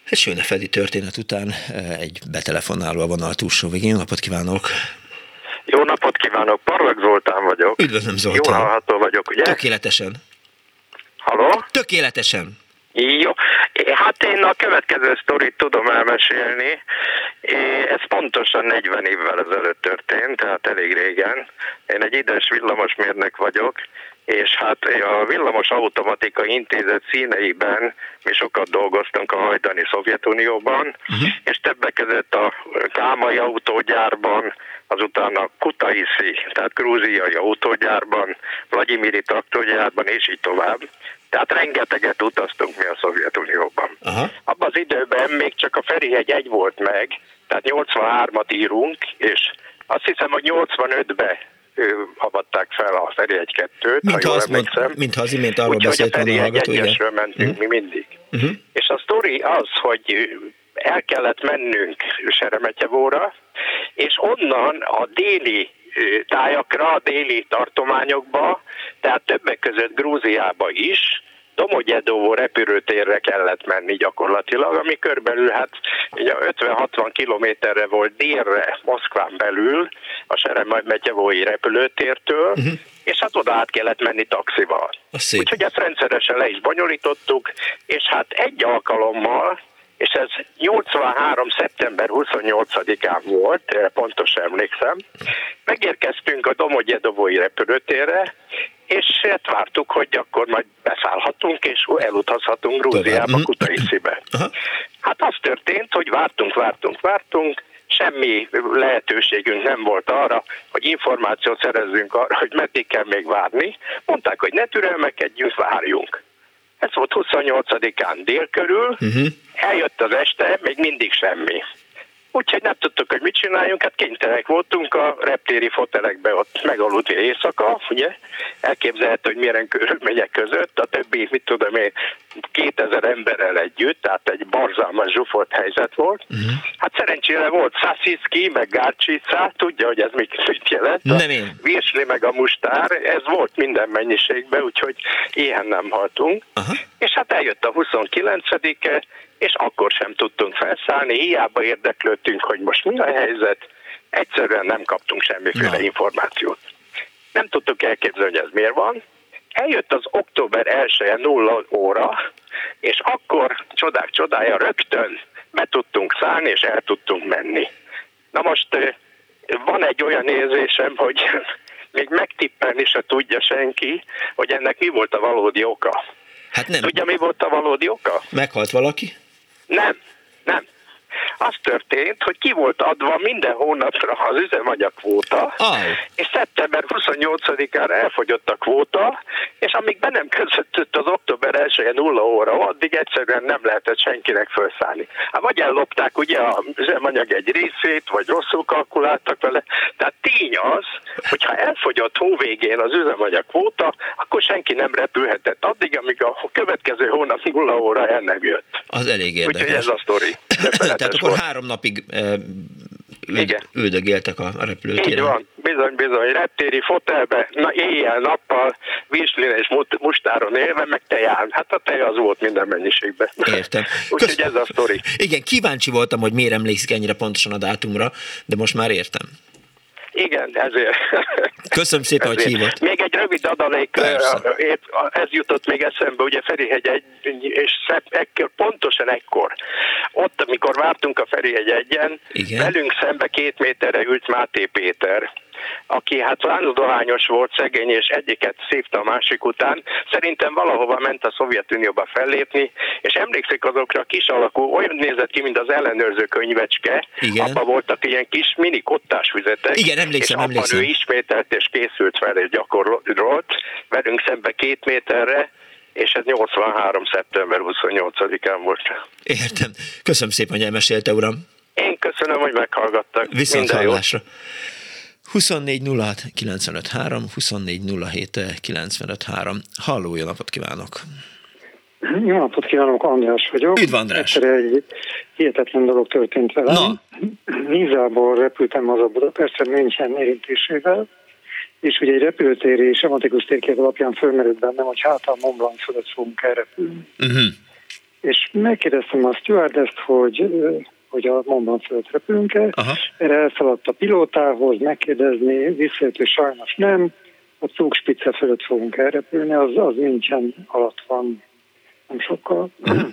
Egy Sőnefedi történet után egy betelefonáló a vonal túlsó végén. Jó napot kívánok! Jó napot kívánok, Parlag Zoltán vagyok. Üdvözlöm Zoltán. Jó hallható vagyok, ugye? Tökéletesen. Halló? Tökéletesen. Jó. Hát én a következő sztorit tudom elmesélni. Ez pontosan 40 évvel ezelőtt történt, tehát elég régen. Én egy idős villamosmérnök vagyok, és hát a Villamos Automatika Intézet színeiben mi sokat dolgoztunk a hajdani Szovjetunióban, uh-huh. és többek között a Kámai autógyárban, azután a Kutaisi, tehát grúziai autógyárban, Vladimiri traktorgyárban, és így tovább. Tehát rengeteget utaztunk mi a Szovjetunióban. Uh-huh. Abban az időben még csak a Ferihegy egy volt meg, tehát 83-at írunk, és azt hiszem, hogy 85-be avatták fel a Ferihegy 2-t, mint ha, azt mond, mint ha az imént arról beszélt volna a hallgató, igen. mentünk uh-huh. mi mindig. Uh-huh. És a sztori az, hogy el kellett mennünk Seremetyevóra, és onnan a déli tájakra, déli tartományokba, tehát többek között Grúziába is, Domogyedovó repülőtérre kellett menni gyakorlatilag, ami körbelül hát 50-60 kilométerre volt délre Moszkván belül a Seremetyevói repülőtértől, uh-huh. és hát oda át kellett menni taxival. Úgyhogy ezt rendszeresen le is bonyolítottuk, és hát egy alkalommal és ez 83. szeptember 28-án volt, pontosan emlékszem. Megérkeztünk a Domogyedovói repülőtérre, és hát vártuk, hogy akkor majd beszállhatunk, és elutazhatunk Grúziába, mhm. Kutaiszibe. Hát az történt, hogy vártunk, vártunk, vártunk, semmi lehetőségünk nem volt arra, hogy információt szerezzünk arra, hogy meddig kell még várni. Mondták, hogy ne türelmekedjünk, várjunk. Ez volt 28-án dél körül, uh-huh. eljött az este, még mindig semmi. Úgyhogy nem tudtuk, hogy mit csináljunk, hát kénytelenek voltunk a reptéri fotelekbe ott megaludni éjszaka, ugye, elképzelhető, hogy milyen körülmények között, a többi, mit tudom én, 2000 emberrel együtt, tehát egy barzalmas zsúfolt helyzet volt. Uh-huh. Hát szerencsére volt Szasziszki, meg Gárcsica, tudja, hogy ez mit, mit jelent. Nem én. Virsli meg a mustár, ez volt minden mennyiségben, úgyhogy ilyen nem haltunk. Uh-huh. És hát eljött a 29-e, és akkor sem tudtunk felszállni, hiába érdeklődtünk, hogy most mi a helyzet, egyszerűen nem kaptunk semmiféle no. információt. Nem tudtuk elképzelni, hogy ez miért van. Eljött az október 1 nulla óra, és akkor csodák csodája rögtön be tudtunk szállni, és el tudtunk menni. Na most van egy olyan érzésem, hogy még megtippelni se tudja senki, hogy ennek mi volt a valódi oka. Hát nem. Tudja, mi volt a valódi oka? Meghalt valaki? Nem, nem. Az történt, hogy ki volt adva minden hónapra az üzemanyag kvóta, oh. és szeptember 28-ára elfogyott a kvóta, és amíg be nem között az október 1 nulla óra, addig egyszerűen nem lehetett senkinek felszállni. Hát vagy ellopták ugye az üzemanyag egy részét, vagy rosszul kalkuláltak vele. Tehát tény az, hogy ha elfogyott hóvégén az üzemanyag kvóta, akkor senki nem repülhetett addig, amíg a következő hónap nulla óra el nem jött. Az elég érdekes. Úgyhogy ez a sztori. Tehát akkor volt. három napig e, üld, üldögéltek a repülőtéren. Így van, bizony, bizony, reptéri fotelbe, na, éjjel-nappal, vízlén és mustáron élve, meg teján. Hát a tej az volt minden mennyiségben. Értem. Úgyhogy ez a sztori. Igen, kíváncsi voltam, hogy miért emlékszik ennyire pontosan a dátumra, de most már értem. Igen, ezért. Köszönöm szépen, ezért. hogy hívott. Még egy rövid adalék, Persze. ez jutott még eszembe, ugye Ferihegy egy, és ekkor, pontosan ekkor, ott, amikor vártunk a Ferihegy egyen, Igen. velünk szembe két méterre ült Máté Péter, aki hát lánzdohányos volt, szegény, és egyiket szívta a másik után. Szerintem valahova ment a Szovjetunióba fellépni, és emlékszik azokra a kis alakú, olyan nézett ki, mint az ellenőrző könyvecske. Igen. Abba voltak ilyen kis mini kottás füzetek. Igen, emlékszem, és emlékszem. ő ismételt és készült fel és gyakorolt, velünk szembe két méterre, és ez 83. szeptember 28-án volt. Értem. Köszönöm szépen, hogy elmesélte, uram. Én köszönöm, hogy meghallgattak. Viszont Minden hallásra. Jót. 24 06 95 3, 24 07 95 3. Halló, jó napot kívánok! Jó napot kívánok, András vagyok. Üdv András! Egyszer egy hihetetlen dolog történt velem. Na. Nizából repültem az a Budapestre München érintésével, és ugye egy repülőtéri sematikus térkép alapján fölmerült bennem, hogy hát a Mont Blanc fölött fogunk elrepülni. Uh-huh. És megkérdeztem a stewardess hogy hogy a Mont Blanc fölött repülünk-e. Aha. Erre elszaladt a pilótához megkérdezni, visszajött, hogy sajnos nem. A Zugspitze fölött fogunk elrepülni, az, az nincsen alatt van nem sokkal. Uh-huh.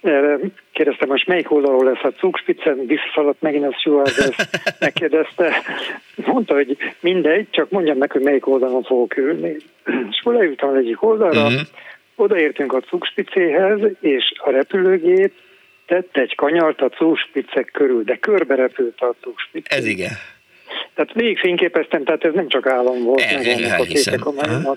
Erre kérdeztem, most melyik oldalról lesz a Zugspitze, visszaszaladt megint a stewardess, megkérdezte. Mondta, hogy mindegy, csak mondjam meg, hogy melyik oldalon fogok ülni. És akkor leültem az egyik oldalra, uh-huh. Odaértünk a Zugspicéhez, és a repülőgép tett egy kanyart a Zugspicek körül, de körbe repült a Zugspicek. Ez igen. Tehát végig fényképeztem, tehát ez nem csak állam volt, meg a képek, a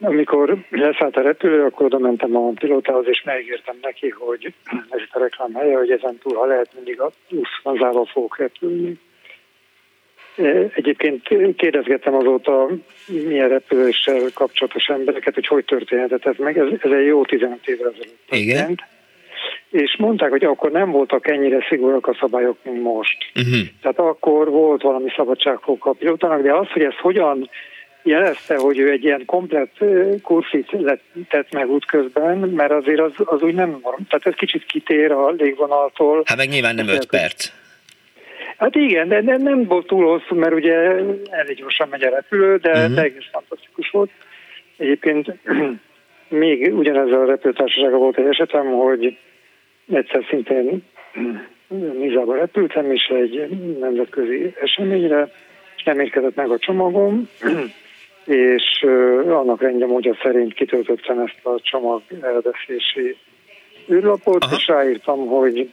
amikor leszállt a repülő, akkor oda mentem a pilótához, és megígértem neki, hogy ez itt a reklám helye, hogy ezen túl, ha lehet, mindig a 20 zárva fogok repülni. Egyébként kérdezgettem azóta milyen repüléssel kapcsolatos embereket, hogy hogy történhetett ez meg. Ez, ez egy jó 15 évre ezelőtt. Igen. És mondták, hogy akkor nem voltak ennyire szigorúak a szabályok, mint most. Uh-huh. Tehát akkor volt valami szabadságfok a pilótának, de az, hogy ez hogyan jelezte, hogy ő egy ilyen komplet kurszit tett meg útközben, mert azért az, az úgy nem, tehát ez kicsit kitér a légvonaltól. Hát meg nyilván nem 5 perc. Hát igen, de nem, nem volt túl hosszú, mert ugye elég gyorsan megy a repülő, de, uh-huh. de egész fantasztikus volt. Egyébként még ugyanezzel a repülőtársasággal volt egy esetem, hogy egyszer szintén Nizába repültem, és egy nemzetközi eseményre, és nem érkezett meg a csomagom, és annak rendje módja szerint kitöltöttem ezt a csomag eldeszési űrlapot, Aha. és ráírtam, hogy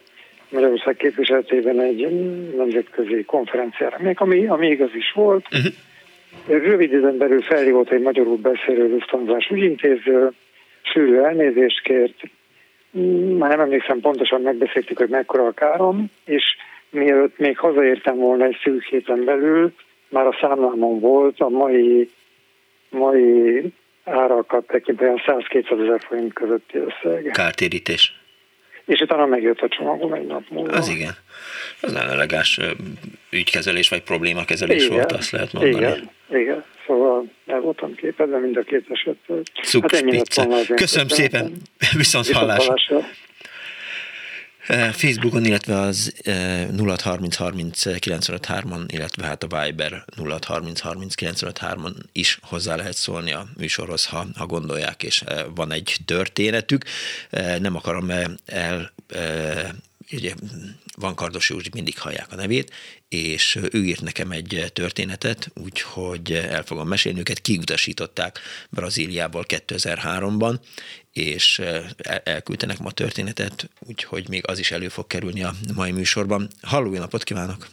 Magyarország képviseletében egy nemzetközi konferenciára még, ami, ami igaz is volt. Uh-huh. Rövid időn belül felhívott egy magyarul beszélő Lufthansa ügyintéző, sűrű elnézést kért, már nem emlékszem pontosan, megbeszéltük, hogy mekkora a károm, és mielőtt még hazaértem volna egy szűk héten belül, már a számlámon volt a mai mai árakat tekintve olyan 100-200 ezer forint közötti összeg. Kártérítés. És utána megjött a csomagom egy nap múlva. Az igen. Az ellegáns ügykezelés vagy problémakezelés igen, volt, azt lehet mondani. Igen, igen. Szóval el voltam képedve mind a két esetben. Hát Köszönöm szépen, viszont, viszont hallásra. Facebookon, illetve az 0630 30 953-on, illetve hát a Viber 0630 30 953-on is hozzá lehet szólni a műsorhoz, ha, ha gondolják, és van egy történetük. Nem akarom el ugye van Kardos Józsi, mindig hallják a nevét, és ő írt nekem egy történetet, úgyhogy el fogom mesélni, őket kiutasították Brazíliából 2003-ban, és elküldte nekem a történetet, úgyhogy még az is elő fog kerülni a mai műsorban. Halló, napot kívánok!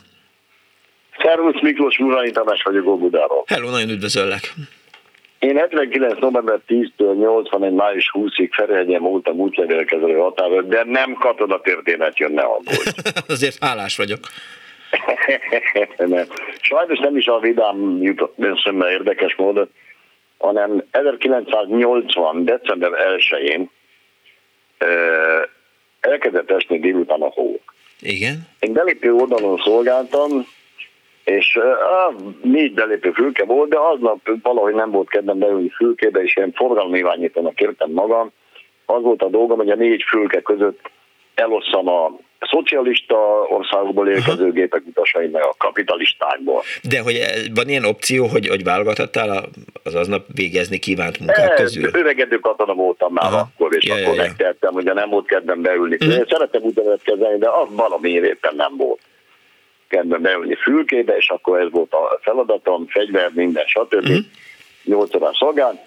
Szervusz Miklós Murai Tamás vagyok Óbudáról. Hello, nagyon üdvözöllek! Én 79. november 10-től 81. május 20-ig Ferihegyen voltam útlevélkezelő határon, de nem történet jönne abból. Azért hálás vagyok. nem. Sajnos nem is a vidám jutott eszembe érdekes módon, hanem 1980. december 1-én elkezdett esni délután a hó. Igen. Én belépő oldalon szolgáltam, és á, négy belépő fülke volt, de aznap valahogy nem volt kedvem beülni fülkébe, és ilyen forgalmi irányítónak kértem magam. Az volt a dolgom, hogy a négy fülke között elosszam a szocialista országokból érkező gépek utasait, meg a kapitalistákból. De hogy van ilyen opció, hogy, hogy válogathattál az aznap végezni kívánt munkák közül? Öregedő katona voltam már Aha. akkor, és ja, akkor ja, megtettem, hogy nem volt kedvem beülni. Mm. Szeretem úgy kezelni, de az valamiért éppen nem volt kedvem beülni fülkébe, és akkor ez volt a feladatom, fegyver, minden, stb. Mm. 8 órán szolgált,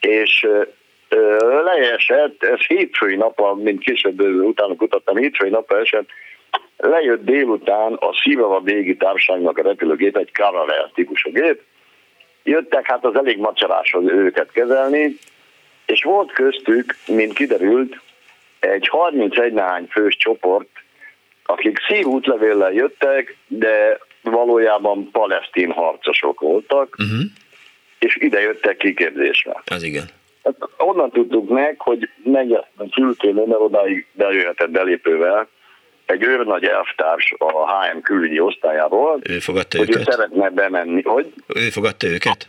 és leesett, ez hétfői nap, mint később utána kutattam, hétfői nap esett, lejött délután a Szívava Bégi Társaságnak a repülőgép, egy Caravelle típusú gép, jöttek hát az elég macsaráshoz őket kezelni, és volt köztük, mint kiderült, egy 31 nehány fős csoport, akik szívútlevéllel jöttek, de valójában palesztin harcosok voltak, uh-huh. és ide jöttek kiképzésre. Az igen. Hát onnan tudtuk meg, hogy megy a mert odáig bejöhetett belépővel, egy őrnagy elvtárs a HM külügyi osztályából, ő fogadta hogy őket. ő szeretne bemenni. Hogy? Ő fogadta őket?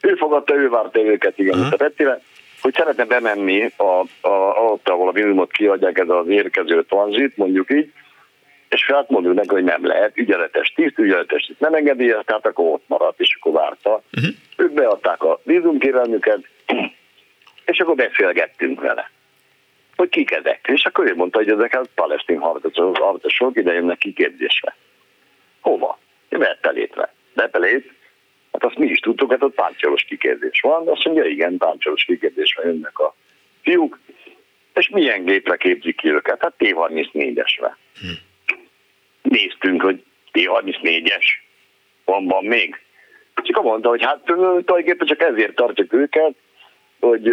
Ő fogadta, ő várta őket, igen, uh-huh. a hogy szeretne bemenni a, a, ott, ahol a minimumot kiadják, ez az érkező tranzit, mondjuk így, és hát mondjuk neki, hogy nem lehet, ügyeletes tiszt, ügyeletes tiszt nem engedélyez, tehát akkor ott maradt, és akkor várta. Uh-huh. Ők beadták a vízumkérelmüket, és akkor beszélgettünk vele hogy kik ezek. És akkor ő mondta, hogy ezek a palesztin harcosok, harcosok ide jönnek kiképzésre. Hova? Bertelétre. Bertelét, hát azt mi is tudtuk, hát ott páncsolos kiképzés van. Azt mondja, igen, páncsolos kiképzésre jönnek a fiúk. És milyen gépre képzik ki őket? Hát T-34-esre. Hm. Néztünk, hogy T-34-es. Van, van még. Csak mondta, hogy hát tulajdonképpen csak ezért tartjuk őket, hogy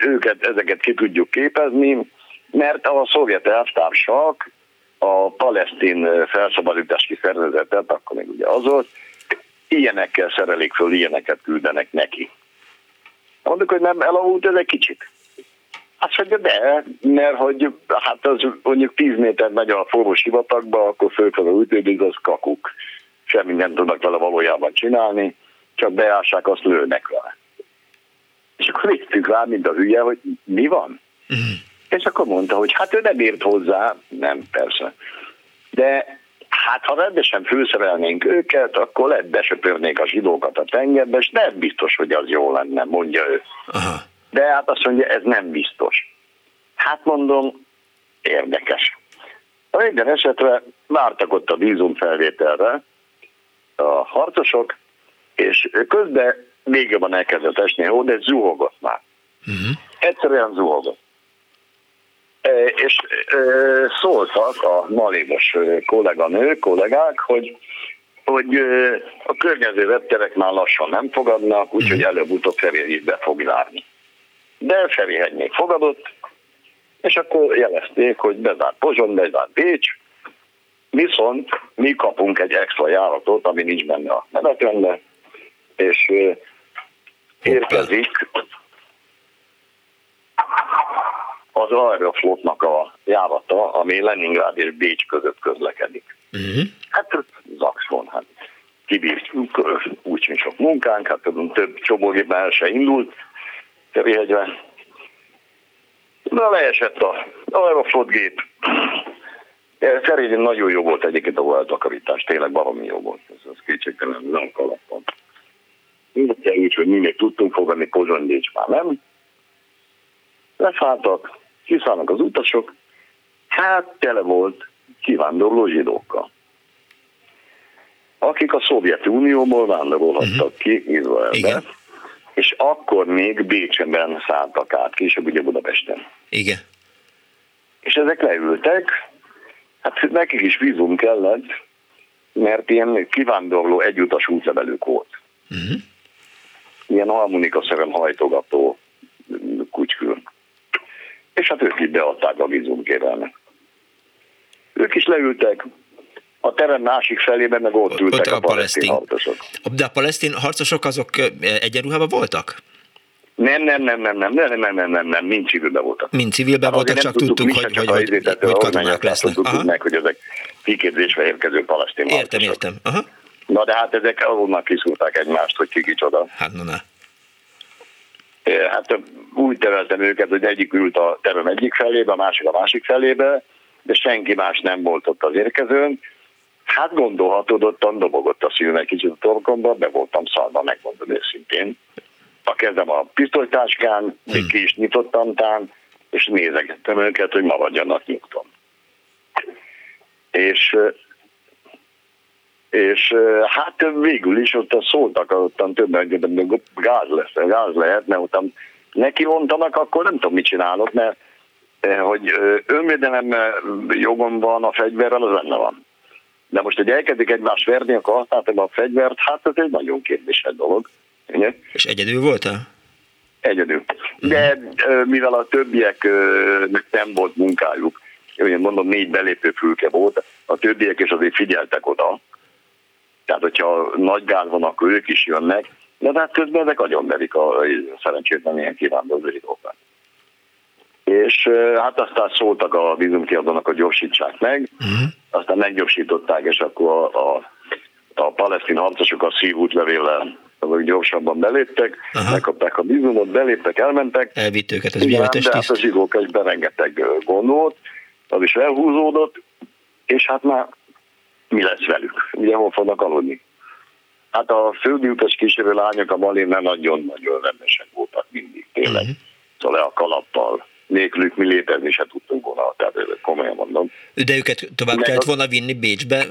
őket, ezeket ki tudjuk képezni, mert a szovjet elvtársak a palesztin felszabadítási szervezetet, akkor még ugye az volt, ilyenekkel szerelik föl, ilyeneket küldenek neki. Mondjuk, hogy nem elavult ez egy kicsit. Hát mondja, de, mert hogy hát az mondjuk 10 méter megy a forró sivatagba, akkor fölkel a ütődik, az kakuk. Semmi nem tudnak vele valójában csinálni, csak beássák, azt lőnek vele. És akkor néztük rá, mint a hülye, hogy mi van? Uh-huh. És akkor mondta, hogy hát ő nem ért hozzá, nem, persze. De hát ha rendesen főszerelnénk őket, akkor lehet besöpörnék a zsidókat a tengerbe, és nem biztos, hogy az jó lenne, mondja ő. Uh-huh. De hát azt mondja, ez nem biztos. Hát mondom, érdekes. A minden esetre vártak ott a vízumfelvételre a harcosok, és közben még jobban elkezdett esni hó, de zuhogott már. Uh-huh. Egyszerűen zuhogott. E, és e, szóltak a malévos kolléganő, kollégák, hogy hogy a környező repterek már lassan nem fogadnak, úgyhogy uh-huh. előbb-utóbb Ferér is be fog járni. De Ferihegy még fogadott, és akkor jelezték, hogy bezárt Pozson, bezárt Bécs, viszont mi kapunk egy extra járatot, ami nincs benne a menetrendben, és érkezik az Aeroflotnak a járata, ami Leningrád és Bécs között közlekedik. Uh-huh. Hát Zaxon, hát kibírt úgy sok munkánk, hát több csomógében el se indult, Terihegyben. Na leesett a Aeroflot gép. Szerintem nagyon jó volt egyébként a voltakarítás, tényleg valami jó volt, ez az kétségtelen nem kalapon. Mindjárt úgy, hogy mi még tudtunk fogadni, Pozsony már nem. Leszálltak, kiszállnak az utasok, hát tele volt kivándorló zsidókkal akik a Szovjetunióból vándorolhattak uh-huh. ki Izraelbe, Igen. és akkor még Bécsben szálltak át, később ugye Budapesten. Igen. És ezek leültek, hát nekik is vízum kellett, mert ilyen kivándorló egyutas útlevelük volt. Uh-huh ilyen harmonikaszerem hajtogató kutykül. És hát ők így beadták a vízumkérelmet. Ők is leültek, a terem másik felében meg ott ültek ott a, a palesztin harcosok. De a palesztin harcosok azok egyenruhában voltak? Nem, nem, nem, nem, nem, nem, nem, nem, nem, nem, mind civilben voltak. Mind civilben hát voltak, csak tudtuk, hogy, hogy, hogy, hogy, hogy katonák lesznek. Tudtuk meg, hogy ezek kiképzésre érkező palesztin Értem, harcosok. értem. Aha. Na de hát ezek ahonnan kiszúrták egymást, hogy ki kicsoda. Hát na, na. Hát úgy tereltem őket, hogy egyik ült a terem egyik felébe, a másik a másik felébe, de senki más nem volt ott az érkezőn. Hát gondolhatod, ottan dobogott a szívem egy kicsit a torkomba, be voltam szalva, megmondom őszintén. A kezem a pisztolytáskán, még ki is nyitottam tán, és nézegettem őket, hogy maradjanak nyugton. És és hát végül is ott szóltak, ottan többen, hogy gáz lesz, gáz lehet, mert ottan neki mondanak, akkor nem tudom, mit csinálok, mert hogy önvédelem jogom van a fegyverrel, az benne van. De most, hogy elkezdik egymást verni, akkor használtam a fegyvert, hát ez egy nagyon kérdéses dolog. Ugye? És egyedül voltál? Egyedül. De mivel a többiek nem volt munkájuk, én mondom, négy belépő fülke volt, a többiek is azért figyeltek oda, tehát, hogyha nagy gáz van, akkor ők is jönnek, De hát közben ezek agyonverik a szerencsétlen ilyen kivándorló zsidókat. És hát aztán szóltak a vízumkiadónak, hogy gyorsítsák meg, uh-huh. aztán meggyorsították, és akkor a, a, a palesztin harcosok a szívútlevéllel azok gyorsabban beléptek, Aha. megkapták a vízumot, beléptek, elmentek. Elvitt őket az Igen, de hát a zsidók egyben rengeteg gond volt, az is elhúzódott, és hát már mi lesz velük? Ugye hol fognak aludni? Hát a földműkös kísérő lányok a Malénnel nagyon-nagyon rendesek voltak mindig, tényleg. Uh-huh. Szóval a kalappal, nélkülük mi létezni se tudtunk volna, tehát komolyan mondom. De őket tovább Meg kellett volna vinni Bécsbe,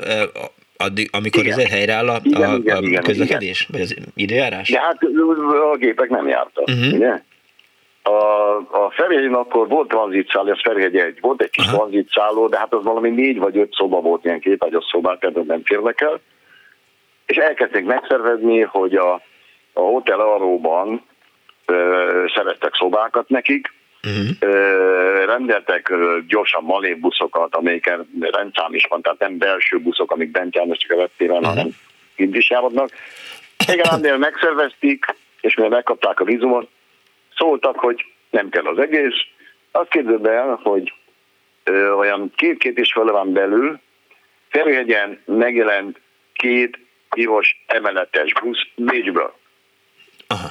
addig, amikor igen. ez helyreáll a, igen, a, igen, a igen, közlekedés, igen. vagy az időjárás? De hát a gépek nem jártak, uh-huh. ugye? A, a Ferihegyen akkor volt tranzitszálló, ez Ferihegy egy, volt egy kis tranzitszálló, de hát az valami négy vagy öt szoba volt, ilyen kétágyas szobák, tehát nem férnek el. És elkezdték megszervezni, hogy a, a Hotel Aróban szerettek szobákat nekik, Uh-huh. rendeltek gyorsan malébuszokat, amelyiken rendszám is van, tehát nem belső buszok, amik bent járnak csak a vettéren, uh-huh. hanem kint is járodnak. Igen, ennél megszervezték, és mivel megkapták a vízumot, szóltak, hogy nem kell az egész. Azt képzeld el, hogy ö, olyan két-két és fele van belül, Ferihegyen megjelent két hívos emeletes busz Bécsből. Aha.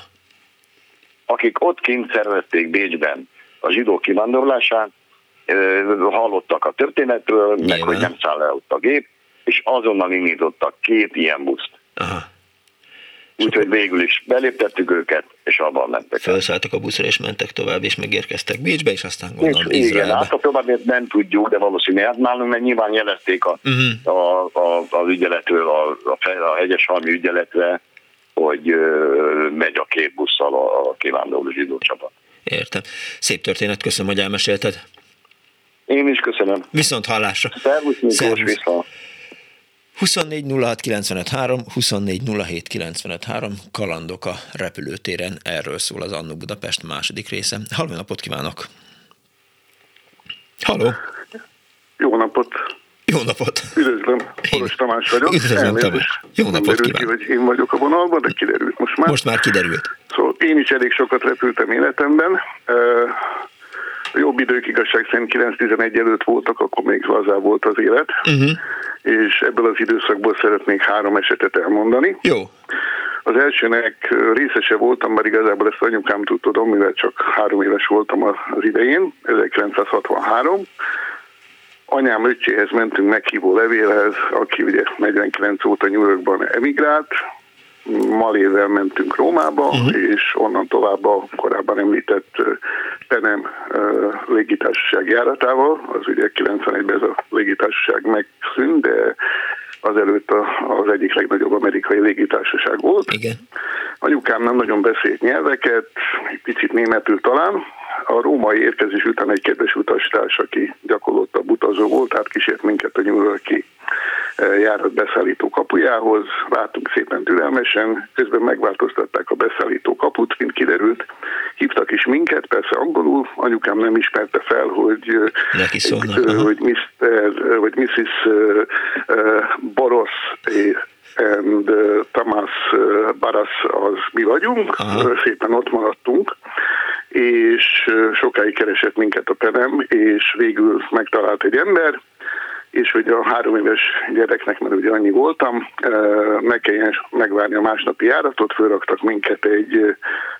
Akik ott kint szervezték Bécsben a zsidó kivándorlását, hallottak a történetről, Nyilván. meg hogy nem száll el ott a gép, és azonnal indítottak két ilyen buszt. Úgyhogy végül is beléptettük őket, és abban mentek. Felszálltak a buszra, és mentek tovább, és megérkeztek Bécsbe, és aztán gondolom és, Izraelbe. Igen, hát a tovább nem tudjuk, de valószínűleg hát nálunk, mert nyilván jelezték a, uh-huh. a, a, az ügyeletről, a, a, a hegyes halmi ügyeletre, hogy ö, megy a két busszal a, a kivándorló zsidó csapat. Értem. Szép történet, köszönöm, hogy elmesélted. Én is köszönöm. Viszont hallásra. Szervusz, Miklós, vissza. 24 06 24 kalandok a repülőtéren, erről szól az Annó Budapest második része. Halló napot kívánok! Halló! Jó napot! Jó napot! Üdvözlöm, Koros Tamás vagyok. Üdvözlöm, Tamás. Jó napot kívánok! ki, hogy én vagyok a vonalban, de kiderült most már. Most már kiderült. Szóval én is elég sokat repültem életemben. A jobb idők igazság szerint 9-11 előtt voltak, akkor még lazá volt az élet. Uh-huh. És ebből az időszakból szeretnék három esetet elmondani. Jó. Az elsőnek részese voltam, mert igazából ezt anyukám tudom, mivel csak három éves voltam az idején, 1963 anyám öccséhez mentünk meghívó levélhez, aki ugye 49 óta New Yorkban emigrált, Malével mentünk Rómába, uh-huh. és onnan tovább a korábban említett Penem légitársaság járatával, az ugye 91-ben ez a légitársaság megszűnt, de azelőtt az egyik legnagyobb amerikai légitársaság volt. Igen. Anyukám nem nagyon beszélt nyelveket, egy picit németül talán, a római érkezés után egy kedves utastárs, aki gyakorlott utazó volt, átkísért minket a New Yorki eh, járat beszállító kapujához, vártunk szépen türelmesen, közben megváltoztatták a beszállító kaput, mint kiderült, hívtak is minket, persze angolul, anyukám nem ismerte fel, hogy, eh, egy, eh, hogy Mr. vagy Mrs. Boros and Tamás Baras az mi vagyunk, Aha. szépen ott maradtunk, és sokáig keresett minket a penem, és végül megtalált egy ember, és hogy a három éves gyereknek, mert ugye annyi voltam, meg kelljen megvárni a másnapi járatot, fölraktak minket egy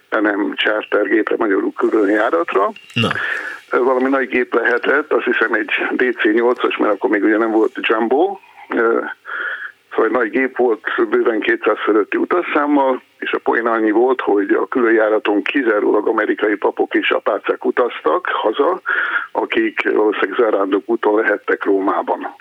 penem charter gépre, magyarul külön járatra. Na. Valami nagy gép lehetett, azt hiszem egy DC-8-as, mert akkor még ugye nem volt Jumbo, Szóval egy nagy gép volt, bőven 200 fölötti utasszámmal, és a poén annyi volt, hogy a különjáraton kizárólag amerikai papok és apácák utaztak haza, akik valószínűleg zarándok úton lehettek Rómában.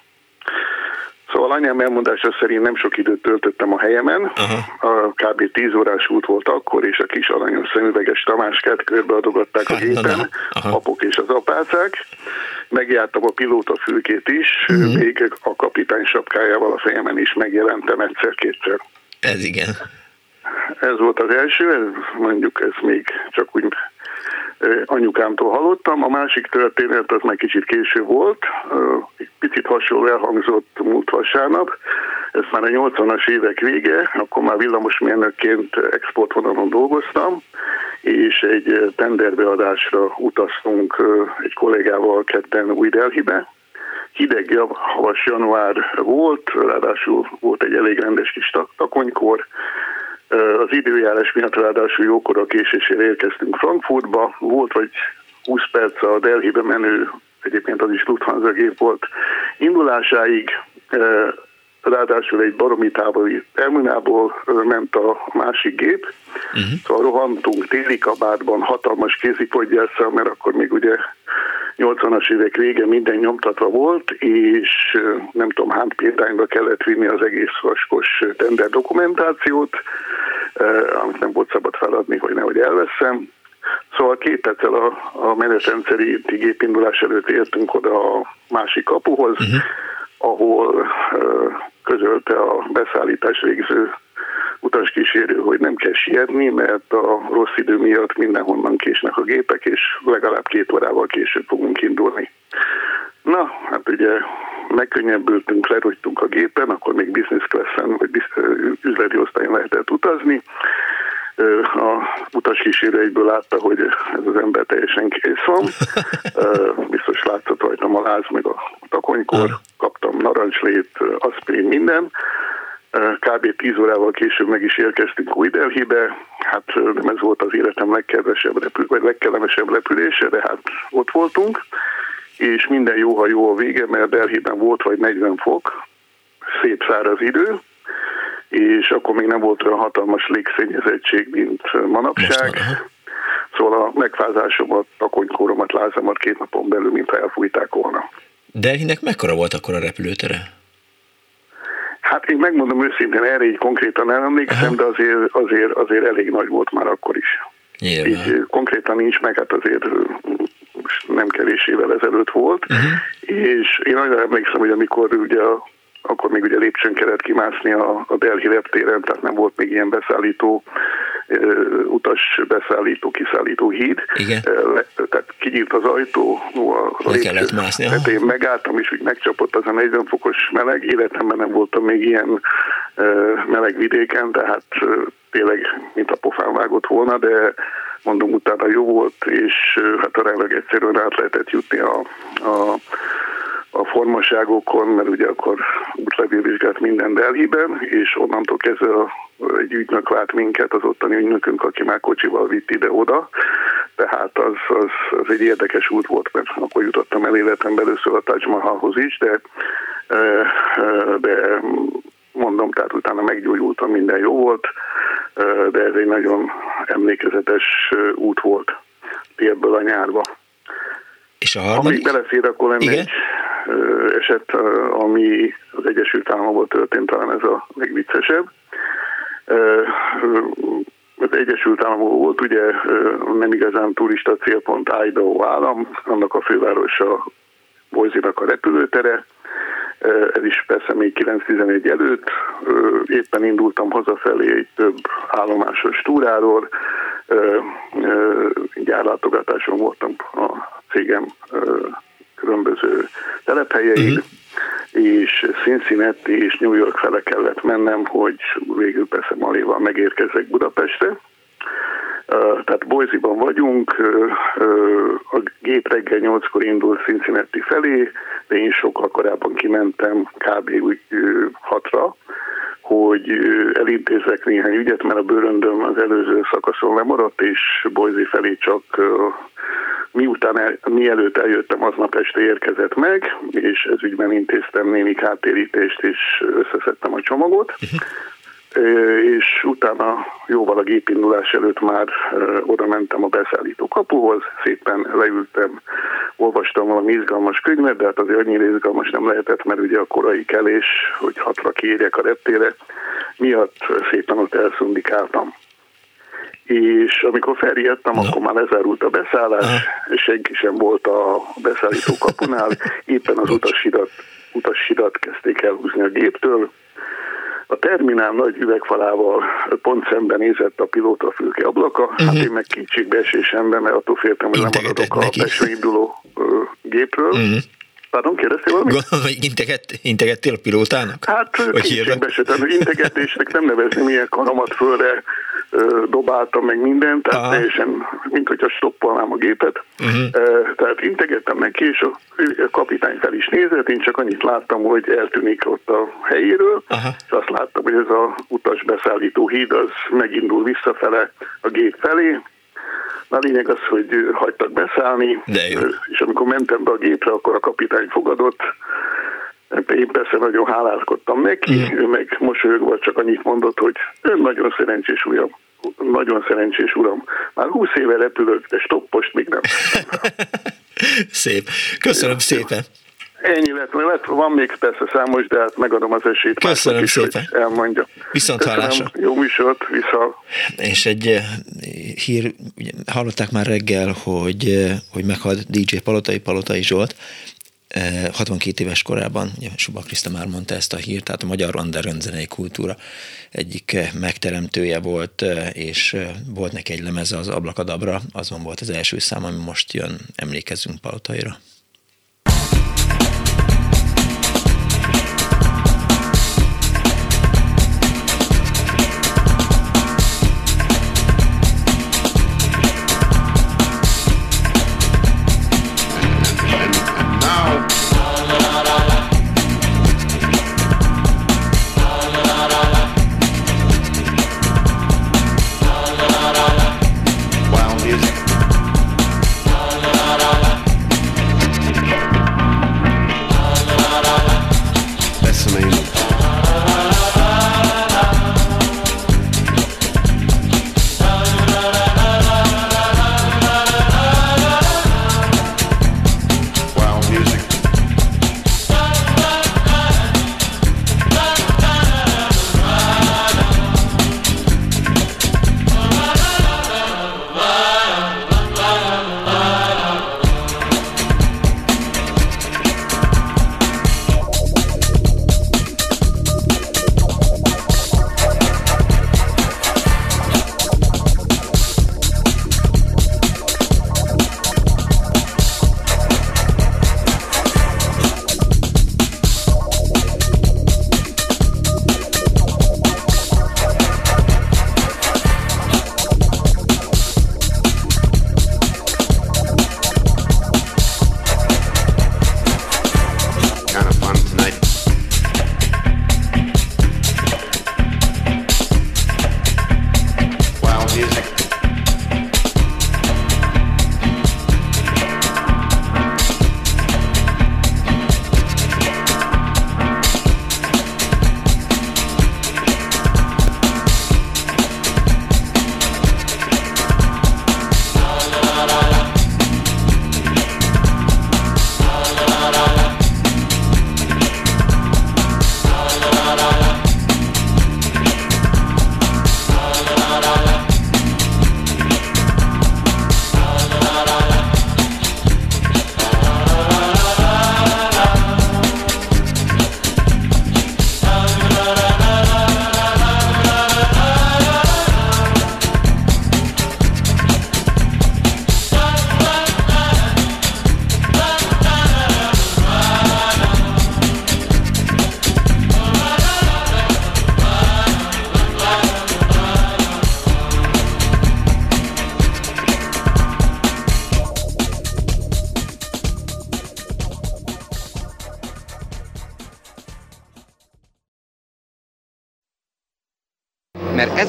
Szóval anyám elmondása szerint nem sok időt töltöttem a helyemen, Aha. a kb. 10 órás út volt akkor, és a kis aranyos szemüveges Tamáskát körbeadogatták a gépen, apok és az apácák. Megjártam a pilóta fülkét is, uh-huh. még a kapitány sapkájával a fejemen is megjelentem egyszer-kétszer. Ez igen. Ez volt az első, mondjuk ez még csak úgy anyukámtól hallottam. A másik történet az meg kicsit késő volt, egy picit hasonló elhangzott múlt vasárnap. ez már a 80-as évek vége, akkor már villamosmérnökként exportvonalon dolgoztam, és egy tenderbeadásra utaztunk egy kollégával ketten Új Delhibe. Hideg havas január volt, ráadásul volt egy elég rendes kis takonykor, az időjárás miatt ráadásul jókor a késésére érkeztünk Frankfurtba, volt vagy 20 perc a Delhibe menő, egyébként az is Lufthansa gép volt indulásáig, ráadásul egy baromi távoli terminálból ment a másik gép, uh-huh. szóval rohantunk téli kabátban, hatalmas kézipodgyásszal, mert akkor még ugye 80-as évek vége minden nyomtatva volt, és nem tudom hány példányba kellett vinni az egész vaskos tender dokumentációt, amit nem volt szabad feladni, hogy nehogy elveszem. Szóval két perccel a, a menetrendszeri gépindulás előtt értünk oda a másik kapuhoz, uh-huh. Ahol közölte a beszállítás végző utaskísérő, hogy nem kell sietni, mert a rossz idő miatt mindenhonnan késnek a gépek, és legalább két órával később fogunk indulni. Na, hát ugye megkönnyebbültünk, lerogytunk a gépen, akkor még business class-en, vagy üzleti osztályon lehetett utazni. A utaskísérő egyből látta, hogy ez az ember teljesen kész van. Biztos látszott rajtam a láz, meg a takonykor. Kaptam narancslét, aspirin, minden Kb. 10 órával később meg is érkeztünk Új Delhibe, hát nem ez volt az életem legkedvesebb repül, vagy legkellemesebb repülése, de hát ott voltunk, és minden jó, ha jó a vége, mert Delhiben volt vagy 40 fok, szép száraz idő, és akkor még nem volt olyan hatalmas légszennyezettség, mint manapság. Szóval a megfázásomat, takonykóromat, lázamat két napon belül, mintha elfújták volna. Delhinek mekkora volt akkor a repülőtere? Hát én megmondom őszintén, erre így konkrétan nem emlékszem, de azért, azért, azért elég nagy volt már akkor is. Nyilván. Így konkrétan nincs meg, hát azért nem kevés évvel ezelőtt volt, uh-huh. és én nagyon emlékszem, hogy amikor ugye akkor még ugye lépcsőn kellett kimászni a, a Delhi reptéren, tehát nem volt még ilyen beszállító utas beszállító, kiszállító híd. Igen. Le, tehát kinyílt az ajtó, a Le kellett mászni. Hát én megálltam, és úgy megcsapott az a 40 fokos meleg. Életemben nem voltam még ilyen meleg vidéken, tehát tényleg, mint a pofán vágott volna, de mondom, utána jó volt, és hát aránylag egyszerűen át lehetett jutni a, a a formaságokon, mert ugye akkor útlevélvizsgált minden Delhiben, és onnantól kezdve egy ügynök vált minket, az ottani ügynökünk, aki már kocsival vitt ide-oda, tehát az, az, az egy érdekes út volt, mert akkor jutottam el életem először a Taj Mahalhoz is, de, de mondom, tehát utána meggyógyultam, minden jó volt, de ez egy nagyon emlékezetes út volt télből a nyárba. És a harmadik? Amíg belefér, akkor lenne Igen? egy eset, ami az Egyesült Államokban történt, talán ez a legviccesebb. Az Egyesült Államok volt ugye nem igazán turista célpont Idaho állam, annak a fővárosa Boise-nak a repülőtere, ez is persze még 9-11 előtt. Éppen indultam hazafelé egy több állomásos túráról, gyárlátogatáson voltam a cégem különböző telephelyeig, uh-huh. és Cincinnati és New York fele kellett mennem, hogy végül persze Maléval megérkezek Budapestre. Tehát Boise-ban vagyunk, a gép reggel 8-kor indul Cincinnati felé, de én sokkal korábban kimentem kb. úgy 6-ra, hogy elintézek néhány ügyet, mert a bőröndöm az előző szakaszon lemaradt, és Boise felé csak miután el, mielőtt eljöttem, aznap este érkezett meg, és ez ügyben intéztem némi kártérítést, és összeszedtem a csomagot. Uh-huh és utána jóval a gépindulás előtt már oda mentem a beszállító kapuhoz, szépen leültem, olvastam valami izgalmas könyvet, de hát azért annyira izgalmas nem lehetett, mert ugye a korai kelés, hogy hatra kiérjek a reptére, miatt szépen ott elszundikáltam. És amikor felriadtam, no. akkor már lezárult a beszállás, és senki sem volt a beszállító kapunál, éppen az utasidat, utasidat kezdték elhúzni a géptől, a terminál nagy üvegfalával pont szemben nézett a pilóta fülke ablaka, uh-huh. hát én meg esésemben, mert attól féltem, hogy nem maradok a beső induló gépről. Uh-huh Pardon, kérdeztél valamit? Gondolom, hogy integet, integettél a pilótának? Hát kétségbeesett, integetésnek nem nevezni, milyen karomat fölre dobáltam meg mindent, tehát Aha. teljesen, mint hogyha stoppolnám a gépet. Uh-huh. Tehát integettem neki, és a kapitány fel is nézett, én csak annyit láttam, hogy eltűnik ott a helyéről, Aha. és azt láttam, hogy ez a utas beszállító híd az megindul visszafele a gép felé, a lényeg az, hogy hagytak beszállni, és amikor mentem be a gépre, akkor a kapitány fogadott, én persze nagyon hálálkodtam neki, mm. ő meg mosolyogva csak annyit mondott, hogy ön nagyon szerencsés uram. Nagyon szerencsés uram. Már 20 éve repülök, de stoppost még nem. Szép. Köszönöm Jó. szépen. Ennyi lett, mert van még persze számos, de hát megadom az esélyt. Köszönöm is, szépen. elmondja. Viszont hallásra. Jó műsort, vissza. És egy eh, hír, ugye, hallották már reggel, hogy, eh, hogy meghalt DJ Palotai, Palotai Zsolt, 62 eh, éves korában, ugye Suba Kriszta már mondta ezt a hírt, tehát a magyar underground zenei kultúra egyik megteremtője volt, és volt neki egy lemeze az Ablakadabra, azon volt az első szám, ami most jön, emlékezzünk Palotaira.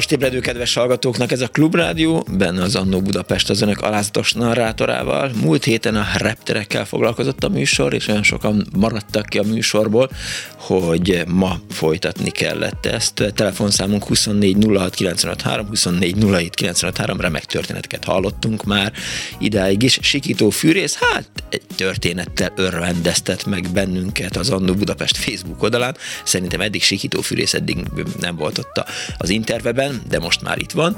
Most ébredő kedves hallgatóknak! Ez a Klubrádió, benne az Annó Budapest az önök alázatos narrátorával. Múlt héten a repterekkel foglalkozott a műsor, és olyan sokan maradtak ki a műsorból, hogy ma folytatni kellett ezt. Telefonszámunk 24 06 24 remek történeteket hallottunk már idáig is. Sikító Fűrész, hát egy történettel örvendeztet meg bennünket az Annó Budapest Facebook oldalán. Szerintem eddig Sikító Fűrész eddig nem volt ott az interveben, de most már itt van.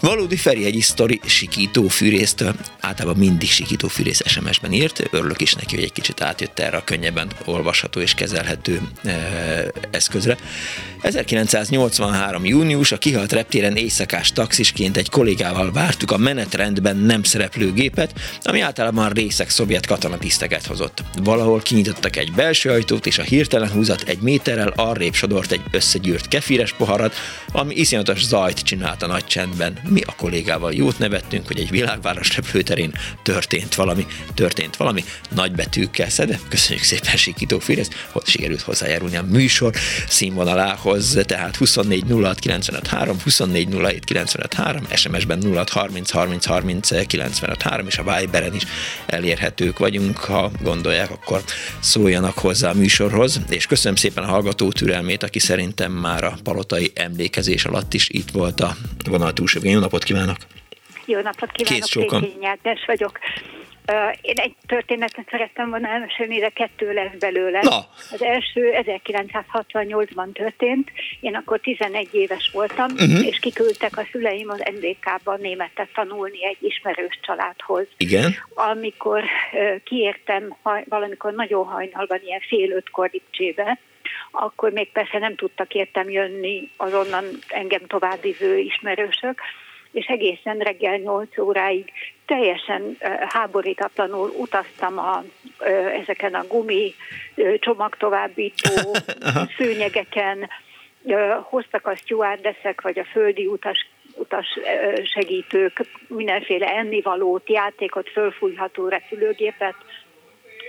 Valódi Ferihegyi sztori sikító fűrésztől, általában mindig sikító fűrész SMS-ben írt, örülök is neki, hogy egy kicsit átjött erre a könnyebben olvasható és kezelhető e, eszközre. 1983. június a kihalt reptéren éjszakás taxisként egy kollégával vártuk a menetrendben nem szereplő gépet, ami általában részek szovjet katonatiszteket hozott. Valahol kinyitottak egy belső ajtót, és a hirtelen húzat egy méterrel arrébb sodort egy összegyűrt kefíres poharat, ami iszonyatos zajt csinált a nagy csendben. Mi a kollégával jót nevettünk, hogy egy világváros repülőterén történt valami, történt valami nagy betűkkel szede. Köszönjük szépen Sikító Férez, hogy sikerült hozzájárulni a műsor színvonalához, tehát 24 06 953, 24 07 953, SMS-ben 06 30 30 30 953, és a Viberen is elérhetők vagyunk, ha gondolják, akkor szóljanak hozzá a műsorhoz, és köszönöm szépen a hallgató türelmét, aki szerintem már a palotai emlékezés alatt is itt volt a vonal túlsó jó napot kívánok! Jó napot kívánok, Kékényi Ágnes vagyok. Én egy történetet szerettem volna elmesélni, de kettő lesz belőle. Na. Az első 1968-ban történt, én akkor 11 éves voltam, uh-huh. és kiküldtek a szüleim az NDK-ba németet tanulni egy ismerős családhoz. Igen. Amikor kiértem valamikor nagyon hajnalban, ilyen fél ötkor Lipcsébe, akkor még persze nem tudtak értem jönni azonnan engem továbbvívő ismerősök, és egészen reggel 8 óráig teljesen háborítatlanul utaztam a, ezeken a gumi csomagtovábbító szőnyegeken, hoztak a stewardessek vagy a földi utas utas segítők mindenféle ennivalót, játékot, fölfújható repülőgépet,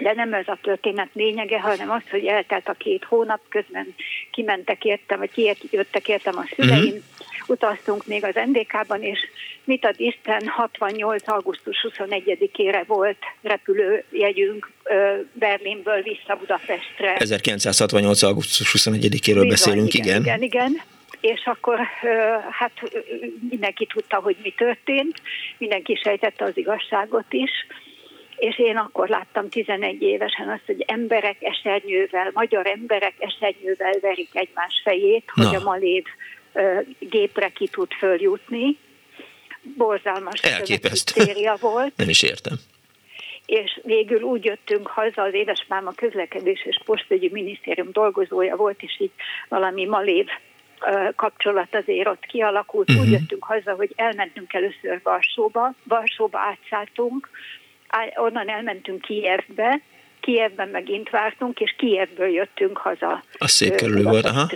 de nem ez a történet lényege, hanem az, hogy eltelt a két hónap, közben kimentek értem, vagy kijöttek értem a szüleim, uh-huh. utaztunk még az NDK-ban, és mit ad Isten, 68. augusztus 21-ére volt repülőjegyünk Berlinből vissza Budapestre. 1968. augusztus 21-éről beszélünk, igen. Igen, igen. igen és akkor hát mindenki tudta, hogy mi történt, mindenki sejtette az igazságot is, és én akkor láttam 11 évesen azt, hogy emberek esernyővel, magyar emberek esernyővel verik egymás fejét, Na. hogy a malév gépre ki tud följutni. Borzalmas széria volt. Nem is értem. És végül úgy jöttünk haza, az édesmáma közlekedés és postügyi minisztérium dolgozója volt, és így valami malév kapcsolat azért ott kialakult. Uh-huh. Úgy jöttünk haza, hogy elmentünk először Varsóba, Varsóba átszálltunk, onnan elmentünk Kijevbe, Kijevben megint vártunk, és Kijevből jöttünk haza. A szép kerülő volt, aha.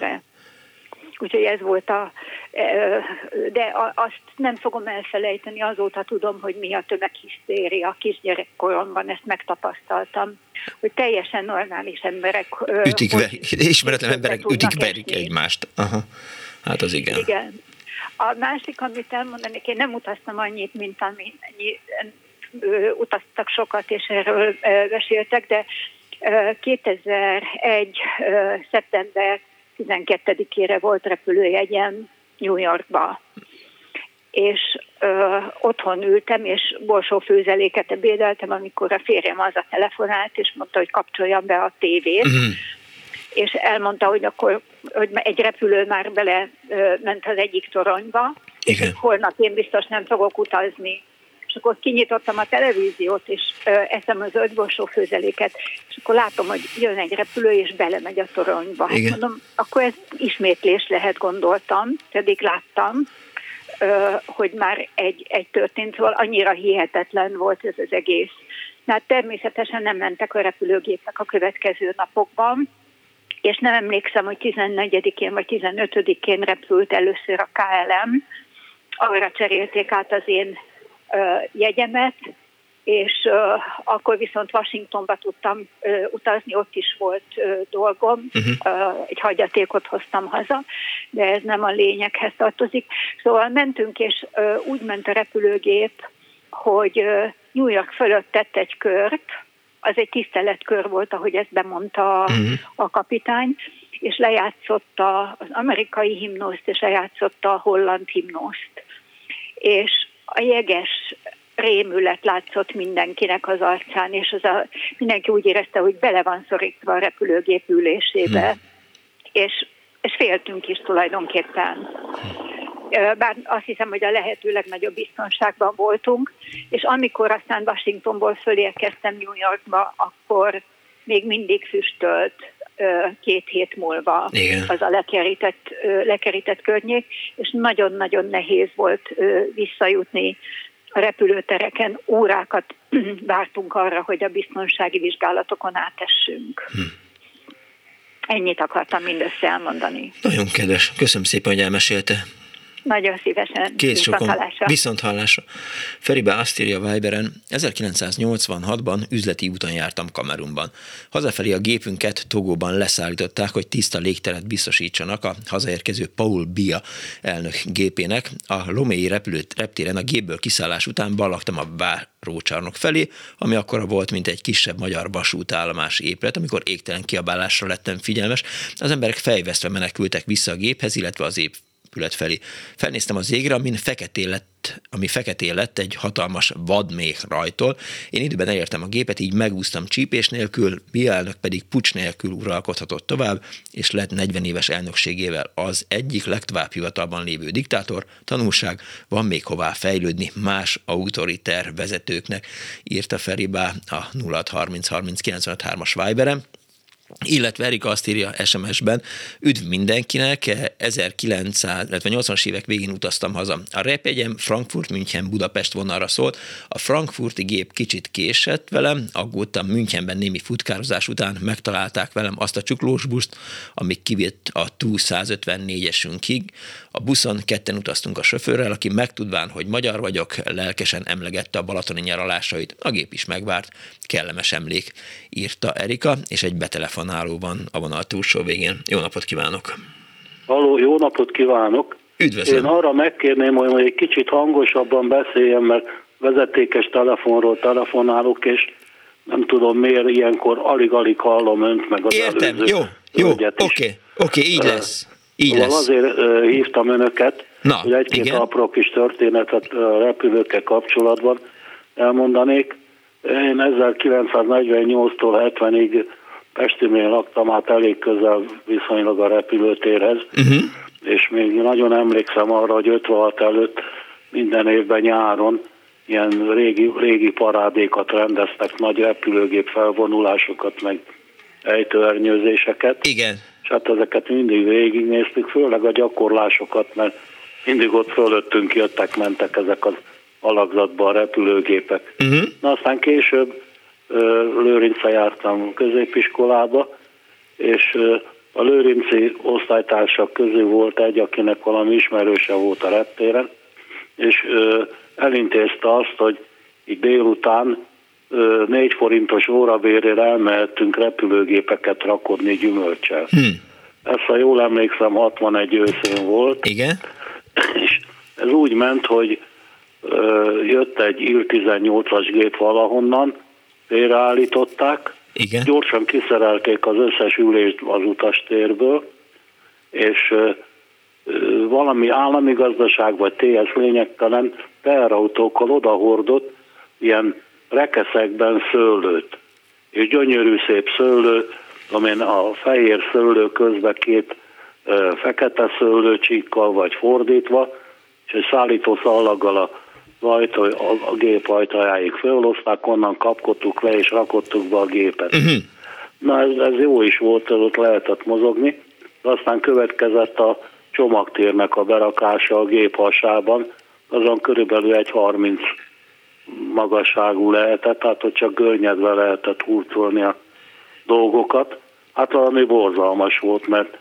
Úgyhogy ez volt a, de azt nem fogom elfelejteni, azóta tudom, hogy mi a tömeghisztéria. Kisgyerekkoromban ezt megtapasztaltam, hogy teljesen normális emberek... Ütik, ismeretlen emberek ütik, verik egymást. Aha. Hát az igen. Igen. A másik, amit elmondanék, én nem utaztam annyit, mint ami, utaztak sokat, és erről beszéltek, de 2001. szeptember 12-ére volt repülőjegyem New Yorkba, és ö, otthon ültem, és borsó főzeléket ebédeltem, amikor a férjem az a telefonált, és mondta, hogy kapcsoljam be a tévét, uh-huh. és elmondta, hogy akkor hogy egy repülő már bele ö, ment az egyik toronyba, Igen. és holnap én biztos nem fogok utazni és akkor kinyitottam a televíziót, és eszem az zöldborsó főzeléket, és akkor látom, hogy jön egy repülő, és belemegy a toronyba. Hát mondom, akkor ez ismétlés lehet, gondoltam, pedig láttam, hogy már egy, egy történt, szóval annyira hihetetlen volt ez az egész. Hát természetesen nem mentek a repülőgépek a következő napokban, és nem emlékszem, hogy 14-én vagy 15-én repült először a KLM, arra cserélték át az én jegyemet, és akkor viszont Washingtonba tudtam utazni, ott is volt dolgom, uh-huh. uh, egy hagyatékot hoztam haza, de ez nem a lényeghez tartozik. Szóval mentünk, és úgy ment a repülőgép, hogy New York fölött tett egy kört, az egy tiszteletkör volt, ahogy ezt bemondta uh-huh. a kapitány, és lejátszotta az amerikai himnoszt, és lejátszotta a holland himnoszt. És a jeges rémület látszott mindenkinek az arcán, és az a, mindenki úgy érezte, hogy bele van szorítva a repülőgép ülésébe, hmm. és, és féltünk is tulajdonképpen. Bár azt hiszem, hogy a lehető legnagyobb biztonságban voltunk, és amikor aztán Washingtonból fölérkeztem New Yorkba, akkor még mindig füstölt két hét múlva Igen. az a lekerített, lekerített környék, és nagyon-nagyon nehéz volt visszajutni a repülőtereken órákat vártunk arra, hogy a biztonsági vizsgálatokon átessünk. Hm. Ennyit akartam mindössze elmondani. Nagyon kedves. Köszönöm szépen, hogy elmesélte. Nagyon szívesen. Kész viszont hallásra. Viszont hallásra. Feribe azt írja Viberen, 1986-ban üzleti úton jártam Kamerunban. Hazafelé a gépünket Togóban leszállították, hogy tiszta légteret biztosítsanak a hazaérkező Paul Bia elnök gépének. A Lomei repülőt reptéren a gépből kiszállás után ballaktam a várócsarnok felé, ami akkora volt, mint egy kisebb magyar vasútállomás épület, amikor égtelen kiabálásra lettem figyelmes. Az emberek fejvesztve menekültek vissza a géphez, illetve az ép épület felé. Felnéztem az égre, amin feketé lett, ami feketé lett egy hatalmas vadméh rajtól. Én időben elértem a gépet, így megúztam csípés nélkül, Bielnök pedig pucs nélkül uralkodhatott tovább, és lett 40 éves elnökségével az egyik legtovább hivatalban lévő diktátor. Tanulság, van még hová fejlődni más autoriter vezetőknek, írta Feribá a 0630 30 as Viberen illetve Erika azt írja SMS-ben, üdv mindenkinek, 1900, 80-as évek végén utaztam haza. A repjegyem Frankfurt, München, Budapest vonalra szólt, a frankfurti gép kicsit késett velem, aggódtam Münchenben némi futkározás után, megtalálták velem azt a csuklós buszt, ami kivitt a TU 154-esünkig. A buszon ketten utaztunk a sofőrrel, aki megtudván, hogy magyar vagyok, lelkesen emlegette a balatoni nyaralásait. A gép is megvárt, kellemes emlék, írta Erika, és egy betelefonáló van a vonal túlsó végén. Jó napot kívánok! Halló, jó napot kívánok! Üdvözlöm! Én arra megkérném, hogy egy kicsit hangosabban beszéljen, mert vezetékes telefonról telefonálok, és nem tudom miért ilyenkor alig-alig hallom önt, meg az Értem, jó, jó, oké, oké, okay, így lesz. Így szóval lesz. azért hívtam önöket, Na, hogy egy-két igen. apró kis történetet a repülőkkel kapcsolatban elmondanék. Én 1948-tól 70-ig Pestinél laktam, hát elég közel viszonylag a repülőtérhez, uh-huh. és még nagyon emlékszem arra, hogy 56 előtt minden évben nyáron ilyen régi, régi parádékat rendeztek, nagy repülőgép felvonulásokat, meg ejtőernyőzéseket. Igen. És hát ezeket mindig végignéztük, főleg a gyakorlásokat, mert mindig ott fölöttünk jöttek, mentek ezek az alakzatban a repülőgépek. Uh-huh. Na aztán később Lőrince jártam középiskolába, és a Lőrinci osztálytársak közül volt egy, akinek valami ismerőse volt a reptéren, és elintézte azt, hogy így délután négy forintos órabérére elmehettünk repülőgépeket rakodni gyümölcsel. Hmm. Ezt, ha jól emlékszem, 61 őszén volt. Igen. És ez úgy ment, hogy jött egy Il-18-as gép valahonnan, félreállították, Igen. gyorsan kiszerelték az összes ülést az utastérből, és valami állami gazdaság vagy TS lényegtelen teherautókkal odahordott ilyen rekeszekben szőlőt. És gyönyörű szép szőlő, amin a fehér szőlő közben két fekete szőlőcsíkkal vagy fordítva, és egy szállító szallaggal a ajtó, a, a gép ajtajáig fölhozták, onnan kapkodtuk le és rakottuk be a gépet. Uh-huh. Na ez, ez jó is volt, ott lehetett mozogni. Aztán következett a csomagtérnek a berakása a gép hasában, azon körülbelül egy 30 magasságú lehetett, tehát hogy csak görnyedve lehetett hurcolni a dolgokat. Hát valami borzalmas volt, mert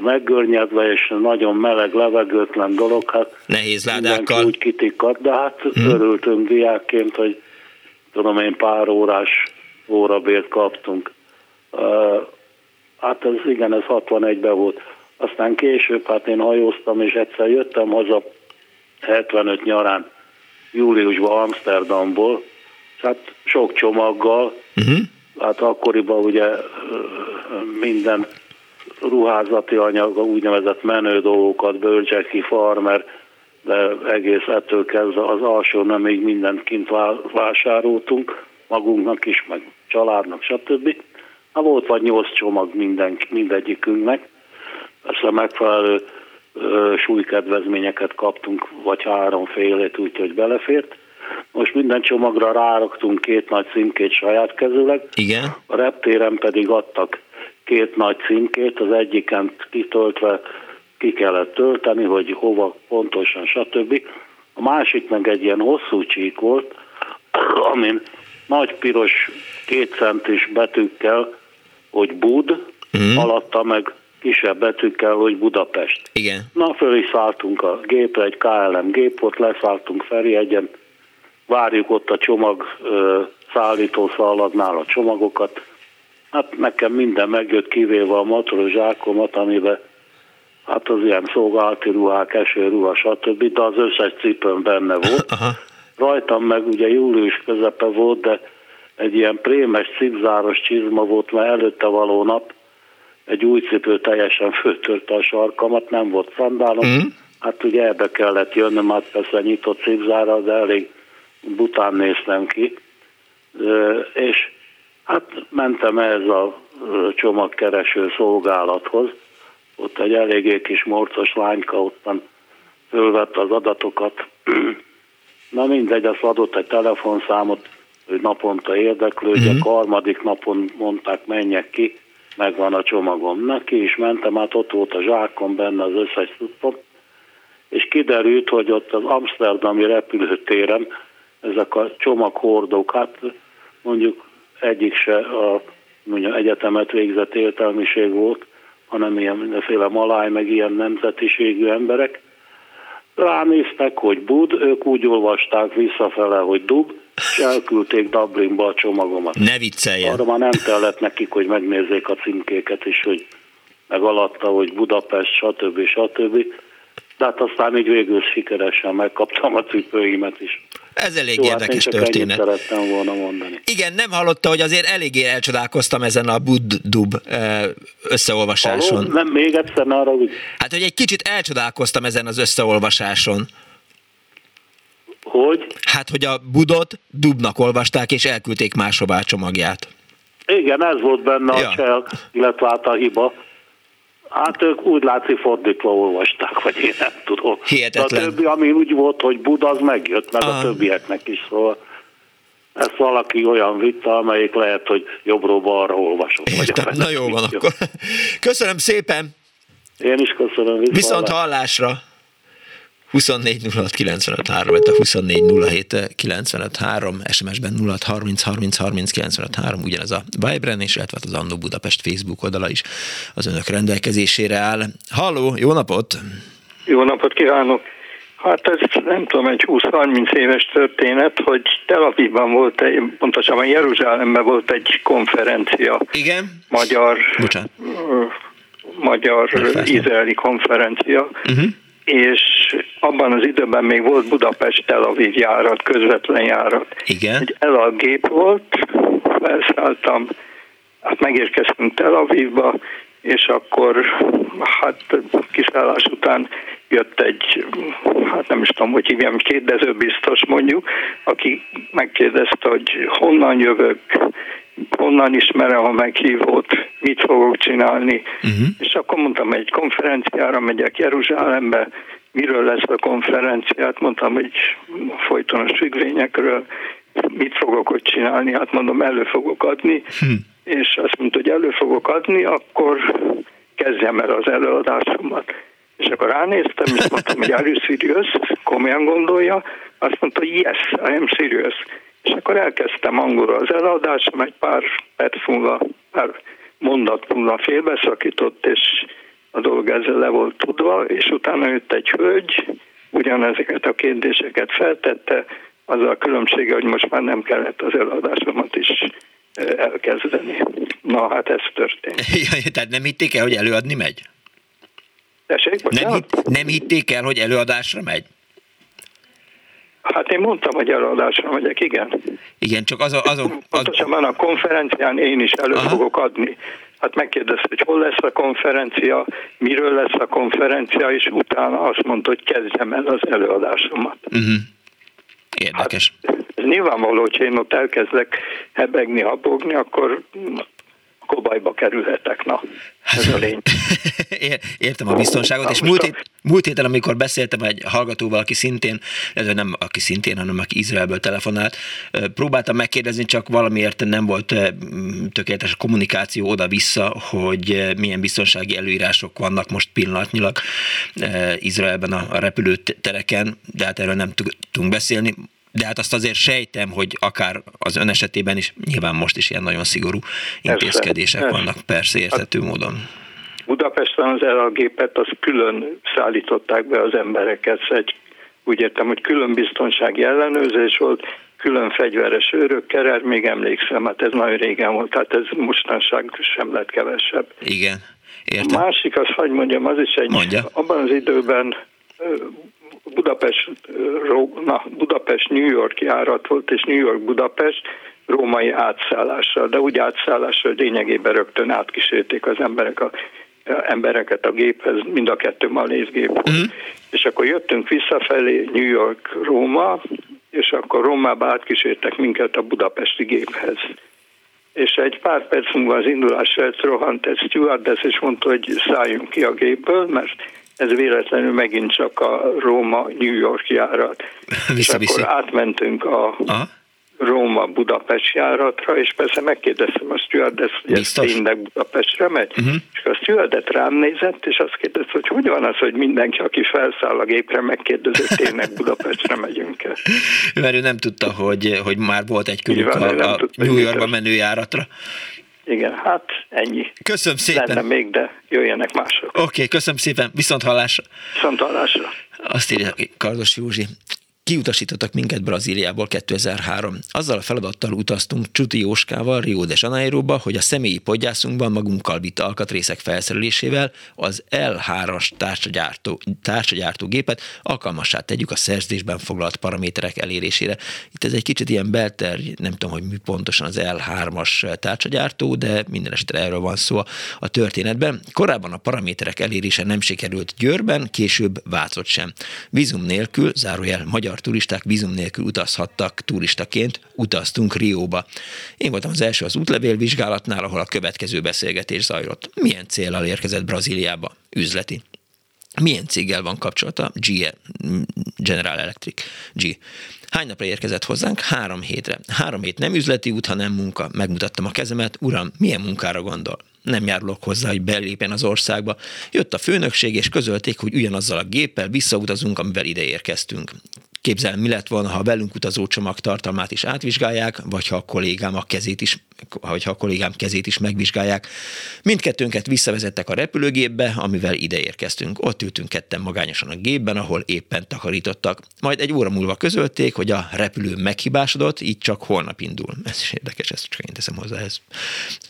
meggörnyedve és nagyon meleg, levegőtlen dolog, hát nehéz ládákkal. Úgy kitikkat, de hát hmm. örültünk diákként, hogy tudom én, pár órás órabért kaptunk. Hát ez igen, ez 61-ben volt. Aztán később, hát én hajóztam, és egyszer jöttem haza 75 nyarán, júliusban Amsterdamból, hát sok csomaggal, uh-huh. hát akkoriban ugye minden ruházati anyag, úgynevezett menő dolgokat, bölcseki, farmer, de egész ettől kezdve az alsó nemig mindent kint vásároltunk, magunknak is, meg családnak, stb. Hát volt vagy nyolc csomag minden, mindegyikünknek, persze megfelelő ö, súlykedvezményeket kaptunk, vagy háromfélét, úgyhogy belefért. Most minden csomagra ráraktunk két nagy címkét saját kezüleg. Igen. A reptéren pedig adtak két nagy címkét, az egyiken kitöltve ki kellett tölteni, hogy hova pontosan, stb. A másik meg egy ilyen hosszú csík volt, amin nagy piros kétcentis betűkkel, hogy Bud, mm. alatta meg kisebb betűkkel, hogy Budapest. Igen. Na, föl is szálltunk a gépre, egy KLM gép volt, leszálltunk Ferihegyen, várjuk ott a csomag szállító szalagnál a csomagokat. Hát nekem minden megjött, kivéve a motoros zsákomat, amiben hát az ilyen szolgálati ruhák, esőruha, stb., de az összes cipőm benne volt. Aha. Rajtam meg ugye július közepe volt, de egy ilyen prémes, cipzáros csizma volt, mert előtte való nap egy új cipő teljesen föltörte a sarkamat, nem volt szandálom, mm. hát ugye ebbe kellett jönnöm, hát persze nyitott cipzára, de elég bután néztem ki, és hát mentem ez a csomagkereső szolgálathoz, ott egy eléggé kis morcos lányka ottan fölvette az adatokat, na mindegy, azt adott egy telefonszámot, hogy naponta érdeklődjek, uh-huh. harmadik napon mondták, menjek ki, megvan a csomagom. Neki is mentem, hát ott volt a zsákom benne az összes cuccom, és kiderült, hogy ott az Amsterdami repülőtéren ezek a csomaghordók, hát mondjuk egyik se a mondjuk egyetemet végzett értelmiség volt, hanem ilyen mindenféle maláj, meg ilyen nemzetiségű emberek. Ránéztek, hogy bud, ők úgy olvasták visszafele, hogy dub, és elküldték Dublinba a csomagomat. Ne vicceljen. Arra már nem kellett nekik, hogy megnézzék a címkéket is, hogy meg alatta, hogy Budapest, stb. stb. De hát aztán így végül sikeresen megkaptam a cipőimet is. Ez elég Jó, hát érdekes hát történet. szerettem volna mondani. Igen, nem hallotta, hogy azért eléggé elcsodálkoztam ezen a Bud-Dub eh, összeolvasáson. Halló? Nem, még egyszer arra, hogy... Hát, hogy egy kicsit elcsodálkoztam ezen az összeolvasáson. Hogy? Hát, hogy a Budot Dubnak olvasták, és elküldték máshová csomagját. Igen, ez volt benne ja. a csel, illetve hát a hiba. Hát ők úgy látszik fordítva olvasták, vagy én nem tudom. Hihetetlen. De a többi, ami úgy volt, hogy Buda, az megjött, meg Aha. a többieknek is, szóval ezt valaki olyan vitta, amelyik lehet, hogy jobbról-balra olvasott. Értem, na jó van akkor. Köszönöm szépen! Én is köszönöm. Viszont, Viszont hallásra! 24 06 95 3, vagy a 24 07 95 3, SMS-ben 06 30 30 30 95 3, ugyanez a Vibren, és illetve az Annó Budapest Facebook oldala is az önök rendelkezésére áll. Halló, jó napot! Jó napot kívánok! Hát ez nem tudom, egy 20-30 éves történet, hogy Tel Avivban volt egy, pontosabban Jeruzsálemben volt egy konferencia. Igen? Magyar, Bocsánat. magyar izraeli konferencia, uh-huh és abban az időben még volt Budapest-Tel Aviv járat, közvetlen járat. Igen. Egy gép volt, felszálltam, hát megérkeztünk Tel Avivba, és akkor hát kiszállás után jött egy, hát nem is tudom, hogy hívjam, kérdezőbiztos mondjuk, aki megkérdezte, hogy honnan jövök, honnan ismerem a meghívót, mit fogok csinálni. Uh-huh. És akkor mondtam, egy konferenciára megyek Jeruzsálembe, miről lesz a konferenciát, mondtam, hogy folytonos függvényekről, mit fogok ott csinálni, hát mondom, elő fogok adni, uh-huh. és azt mondta, hogy elő fogok adni, akkor kezdjem el az előadásomat. És akkor ránéztem, és mondtam, hogy are you serious? Komolyan gondolja? Azt mondta, yes, I am serious. És akkor elkezdtem angolul az eladásom, egy pár perc múlva, pár mondat múlva félbeszakított, és a dolog ezzel le volt tudva, és utána jött egy hölgy, ugyanezeket a kérdéseket feltette, az a különbsége, hogy most már nem kellett az eladásomat is elkezdeni. Na hát ez történt. Tehát nem hitték el, hogy előadni megy? Tessék, nem, hitt, nem hitték el, hogy előadásra megy? Hát én mondtam, hogy előadásra megyek, igen. Igen, csak azon... azon az... Pontosan van a konferencián, én is elő Aha. fogok adni. Hát megkérdezte, hogy hol lesz a konferencia, miről lesz a konferencia, és utána azt mondta, hogy kezdjem el az előadásomat. Uh-huh. Érdekes. Hát, ez nyilvánvaló, hogy én ott elkezdek hebegni, habogni, akkor akkor bajba kerülhetek, na, ez a lény. Értem a biztonságot, és múlt, hét, múlt héten, amikor beszéltem egy hallgatóval, aki szintén, ez nem aki szintén, hanem aki Izraelből telefonált, próbáltam megkérdezni, csak valamiért nem volt tökéletes a kommunikáció oda-vissza, hogy milyen biztonsági előírások vannak most pillanatnyilag Izraelben a repülőtereken, de hát erről nem tudtunk beszélni de hát azt azért sejtem, hogy akár az ön esetében is, nyilván most is ilyen nagyon szigorú intézkedések persze, vannak, persze érthető hát, módon. Budapesten az a gépet az külön szállították be az embereket, egy, úgy értem, hogy külön biztonsági ellenőrzés volt, külön fegyveres őrökkel, erre még emlékszem, hát ez nagyon régen volt, tehát ez mostanság sem lett kevesebb. Igen, értem. A másik, az, hogy mondjam, az is egy, Mondja. abban az időben Budapest, na, Budapest New York járat volt, és New York Budapest római átszállással, de úgy átszállással, hogy lényegében rögtön átkísérték az emberek a, embereket a géphez, mind a kettő malézgép volt. Mm. És akkor jöttünk visszafelé New York, Róma, és akkor Rómába átkísértek minket a budapesti géphez. És egy pár perc múlva az indulás előtt rohant egy stewardess, és mondta, hogy szálljunk ki a gépből, mert ez véletlenül megint csak a Róma-New York járat. És akkor átmentünk a Aha. Róma-Budapest járatra, és persze megkérdeztem a stewardess, hogy ez tényleg Budapestre megy, uh-huh. és a stewardet rám nézett, és azt kérdezte, hogy hogy van az, hogy mindenki, aki felszáll a gépre, megkérdezett, tényleg Budapestre megyünk-e. Mert ő nem tudta, hogy, hogy már volt egy körük a, a New Yorkba menő járatra. Igen, hát ennyi. Köszönöm szépen. Lenne még, de jöjjenek mások. Oké, okay, köszönöm szépen. Viszont hallásra. Viszont hallásra. Azt írja Kardos Józsi. Kiutasítottak minket Brazíliából 2003. Azzal a feladattal utaztunk Csuti Jóskával Rio de Janeiroba, hogy a személyi podgyászunkban magunkkal vitt alkatrészek felszerelésével az L3-as társagyártó, társagyártó gépet alkalmassá tegyük a szerzésben foglalt paraméterek elérésére. Itt ez egy kicsit ilyen belter, nem tudom, hogy mi pontosan az L3-as társagyártó, de minden esetre erről van szó a történetben. Korábban a paraméterek elérése nem sikerült Győrben, később Vácot sem. Vízum nélkül, zárójel magyar magyar turisták vízum nélkül utazhattak turistaként, utaztunk Rióba. Én voltam az első az útlevélvizsgálatnál, ahol a következő beszélgetés zajlott. Milyen célral érkezett Brazíliába? Üzleti. Milyen céggel van kapcsolata? GE, General Electric, G. Hány napra érkezett hozzánk? Három hétre. Három hét nem üzleti út, hanem munka. Megmutattam a kezemet, uram, milyen munkára gondol? nem járulok hozzá, hogy belépjen az országba. Jött a főnökség, és közölték, hogy ugyanazzal a géppel visszautazunk, amivel ide érkeztünk. Képzelem, mi lett volna, ha a velünk utazó csomag tartalmát is átvizsgálják, vagy ha a kollégám a kezét is hogyha a kollégám kezét is megvizsgálják. Mindkettőnket visszavezettek a repülőgépbe, amivel ide érkeztünk. Ott ültünk ketten magányosan a gépben, ahol éppen takarítottak. Majd egy óra múlva közölték, hogy a repülő meghibásodott, így csak holnap indul. Ez is érdekes, ezt csak én teszem hozzá ez.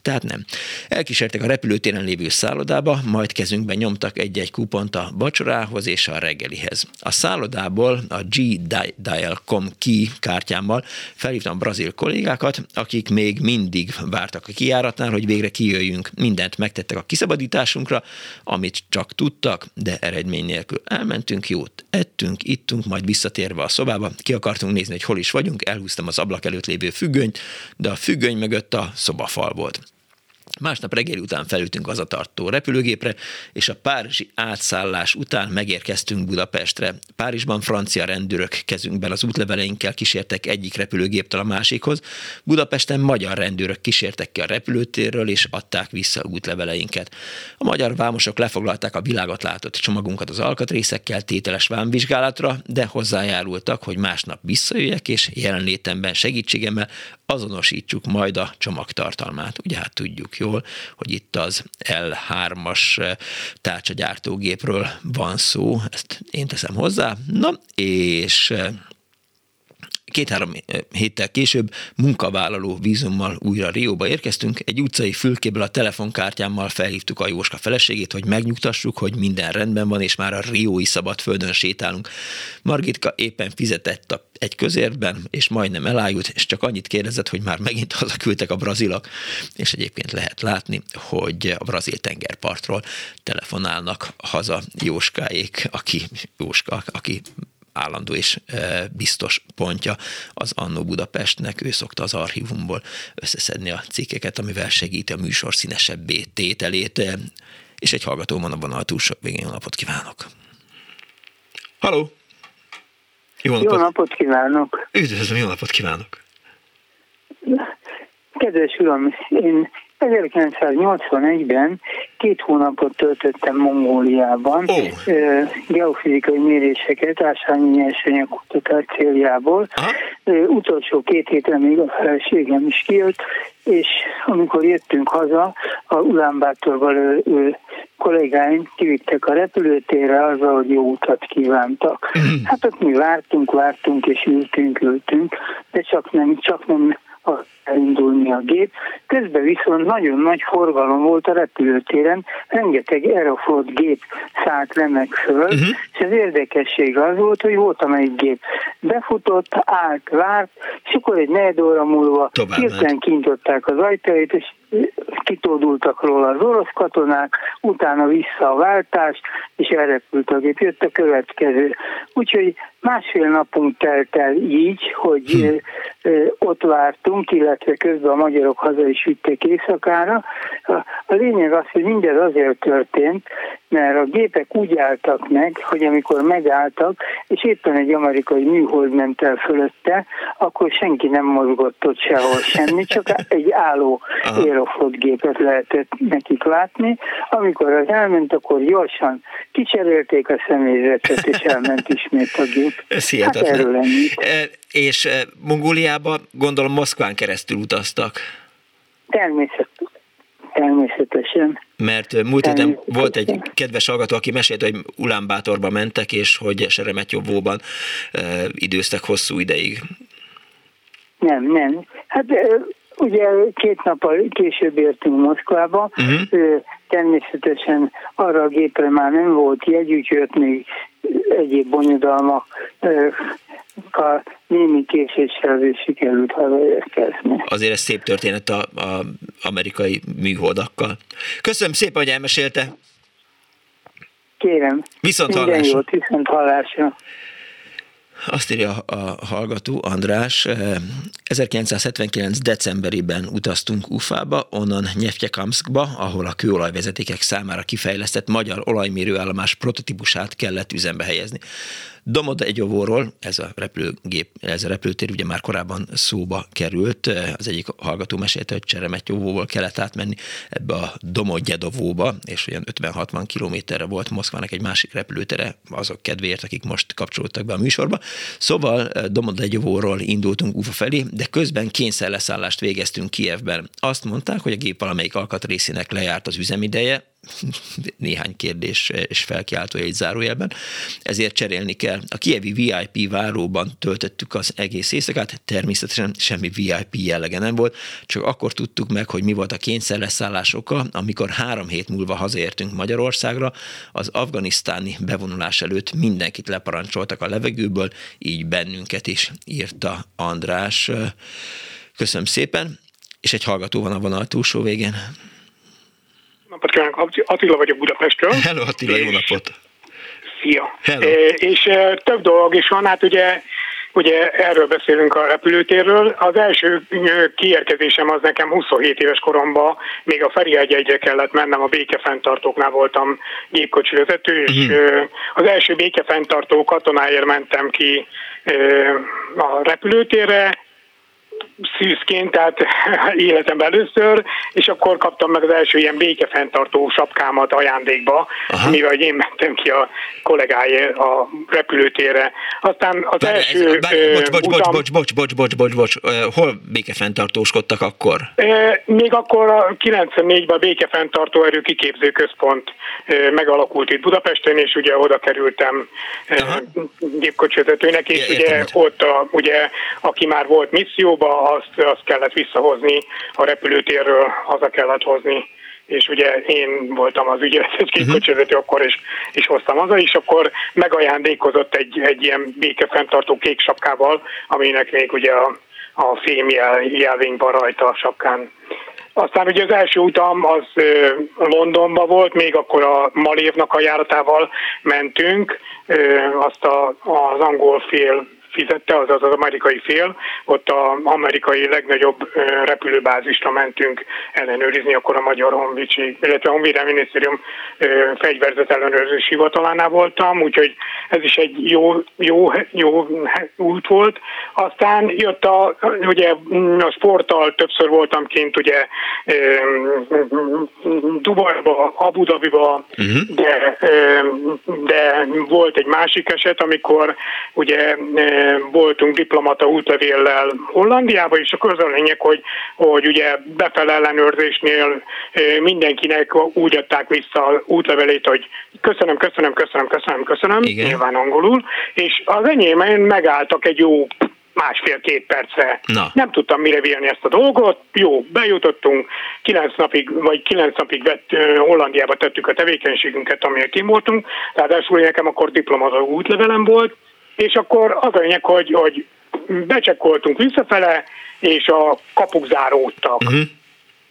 Tehát nem. Elkísértek a repülőtéren lévő szállodába, majd kezünkben nyomtak egy-egy kupont a vacsorához és a reggelihez. A szállodából a G-Dial.com key kártyámmal felhívtam brazil kollégákat, akik még mindig napig vártak a kiáratnál, hogy végre kijöjjünk. Mindent megtettek a kiszabadításunkra, amit csak tudtak, de eredmény nélkül. Elmentünk, jót ettünk, ittunk, majd visszatérve a szobába, ki akartunk nézni, hogy hol is vagyunk, elhúztam az ablak előtt lévő függönyt, de a függöny mögött a szobafal volt. Másnap reggel után felültünk az a tartó repülőgépre, és a párizsi átszállás után megérkeztünk Budapestre. Párizsban francia rendőrök kezünkben az útleveleinkkel kísértek egyik repülőgéptől a másikhoz. Budapesten magyar rendőrök kísértek ki a repülőtérről, és adták vissza útleveleinket. A magyar vámosok lefoglalták a világot látott csomagunkat az alkatrészekkel tételes vámvizsgálatra, de hozzájárultak, hogy másnap visszajöjjek, és jelenlétemben segítségemmel azonosítsuk majd a csomagtartalmát. Ugye hát tudjuk jól, hogy itt az L3-as eh, tárcsagyártógépről van szó, ezt én teszem hozzá. Na, és eh, két-három héttel később munkavállaló vízummal újra Rióba érkeztünk. Egy utcai fülkéből a telefonkártyámmal felhívtuk a Jóska feleségét, hogy megnyugtassuk, hogy minden rendben van, és már a Riói szabadföldön sétálunk. Margitka éppen fizetett a egy közérben, és majdnem elájult, és csak annyit kérdezett, hogy már megint hazaküldtek a brazilak, és egyébként lehet látni, hogy a brazil tengerpartról telefonálnak haza Jóskáék, aki Jóska, aki állandó és biztos pontja az Annó Budapestnek. Ő szokta az archívumból összeszedni a cikkeket, amivel segíti a műsor színesebbé tételét. És egy hallgató van a vonal túlsó végén. napot kívánok! Halló! Jó napot, jó napot kívánok! Üdvözlöm, jó napot kívánok! Kedves uram, én 1981-ben két hónapot töltöttem Mongóliában oh. geofizikai méréseket, ásványi nyersanyag kutatás céljából. Aha. Utolsó két héten még a feleségem is kijött, és amikor jöttünk haza, a Ulánbátorval kollégáim kivittek a repülőtérre azzal, hogy jó utat kívántak. Mhm. Hát ott mi vártunk, vártunk és ültünk, ültünk, de csak nem, csak nem elindulni a gép. Közben viszont nagyon nagy forgalom volt a repülőtéren, rengeteg Aeroflot gép szállt le meg föl, uh-huh. és az érdekesség az volt, hogy volt amelyik gép befutott, állt, várt, és akkor egy negyed óra múlva hirtelen kintották az ajtaját, és kitódultak róla az orosz katonák, utána vissza a váltás, és elrepült a gép. Jött a következő. Úgyhogy másfél napunk telt el így, hogy hm. Ott vártunk, illetve közben a magyarok haza is vitték éjszakára. A lényeg az, hogy mindez azért történt, mert a gépek úgy álltak meg, hogy amikor megálltak, és éppen egy amerikai műhold ment el fölötte, akkor senki nem mozgott ott sehol semmi, csak egy álló Aeroflot gépet lehetett nekik látni. Amikor az elment, akkor gyorsan kicserélték a személyzetet, és elment ismét a gép. Ez Hát erről ennyi. És e, Mongóliába gondolom Moszkván keresztül utaztak. Természetesen. Természetesen. Mert múlt héten volt egy kedves hallgató, aki mesélt, hogy Ulánbátorba mentek, és hogy Seremetjovóban e, időztek hosszú ideig. Nem, nem. Hát ugye két nappal később értünk Moszkvába, uh-huh. természetesen arra a gépre már nem volt jegy, úgyhogy még egyéb bonyodalmak némi késéssel azért sikerült hazaérkezni. Azért ez szép történet a, a amerikai műholdakkal. Köszönöm szépen, hogy elmesélte. Kérem. Viszont Minden hallásra. jót, viszont hallásra. Azt írja a hallgató András, 1979. decemberében utaztunk Ufába, onnan Nyeftyekamszkba, ahol a kőolajvezetékek számára kifejlesztett magyar olajmérőállomás prototípusát kellett üzembe helyezni. Domodegyovóról, ez a repülőgép, ez a repülőtér ugye már korábban szóba került, az egyik hallgató mesélte, hogy Cseremetjovóból kellett átmenni ebbe a Domogyedovóba, és olyan 50-60 kilométerre volt Moszkvának egy másik repülőtere, azok kedvéért, akik most kapcsolódtak be a műsorba. Szóval Domodegyovóról indultunk Ufa felé, de közben kényszerleszállást végeztünk Kievben. Azt mondták, hogy a gép valamelyik alkatrészének lejárt az üzemideje, néhány kérdés és felkiáltó egy zárójelben, ezért cserélni kell. A kievi VIP váróban töltöttük az egész éjszakát, természetesen semmi VIP jellege nem volt, csak akkor tudtuk meg, hogy mi volt a kényszerleszállás oka, amikor három hét múlva hazaértünk Magyarországra, az afganisztáni bevonulás előtt mindenkit leparancsoltak a levegőből, így bennünket is írta András. Köszönöm szépen, és egy hallgató van a vonal túlsó végén napot kívánok, Attila vagyok Budapestről. Hello Attila, jó napot! Szia! Hello. E, és e, több dolog is van, hát ugye Ugye erről beszélünk a repülőtérről. Az első kiérkezésem az nekem 27 éves koromban, még a Ferihegy egyre kellett mennem, a békefenntartóknál voltam gépkocsi vezető, és uh-huh. az első békefenntartó katonáért mentem ki a repülőtérre, szűzként, tehát életemben először, és akkor kaptam meg az első ilyen békefenntartó sapkámat ajándékba, Aha. mivel én mentem ki a kollégája a repülőtérre. Aztán az bár első... Ez, bár, bocs, bocs, utam, bocs, bocs, bocs, bocs, bocs, bocs, bocs, hol békefenntartóskodtak akkor? Még akkor a 94-ben a békefenntartó erő kiképző központ megalakult itt Budapesten, és ugye oda kerültem gépkocsivezetőnek, és é, ugye ott a, ugye, aki már volt misszióba, azt, azt kellett visszahozni a repülőtérről, haza kellett hozni és ugye én voltam az ügyeletes gépkocsivezető uh-huh. akkor, és, és hoztam haza, és akkor megajándékozott egy, egy ilyen békefenntartó kék sapkával, aminek még ugye a, a fém jel, jelvény van rajta a sapkán. Aztán ugye az első utam az Londonba volt, még akkor a Malévnak a járatával mentünk, azt a, az angol fél fizette, azaz az amerikai fél, ott az amerikai legnagyobb repülőbázisra mentünk ellenőrizni, akkor a Magyar Honvédség, illetve a Honvédelmi Minisztérium fegyverzet ellenőrzési hivatalánál voltam, úgyhogy ez is egy jó, jó, jó út volt. Aztán jött a, ugye a sporttal többször voltam kint, ugye Dubajba, Abu Dhabiba, uh-huh. de, de volt egy másik eset, amikor ugye voltunk diplomata útlevéllel Hollandiába, és akkor az a lényeg, hogy, hogy ugye befele ellenőrzésnél mindenkinek úgy adták vissza az útlevelét, hogy köszönöm, köszönöm, köszönöm, köszönöm, köszönöm, Igen. nyilván angolul, és az enyémen megálltak egy jó másfél-két percre. Na. Nem tudtam mire vélni ezt a dolgot. Jó, bejutottunk, kilenc napig, vagy kilenc napig vett, Hollandiába tettük a tevékenységünket, amelyek kim voltunk. Ráadásul nekem akkor diplomata útlevelem volt, és akkor az a lényeg, hogy, hogy becsekkoltunk visszafele, és a kapuk záródtak. Uh-huh.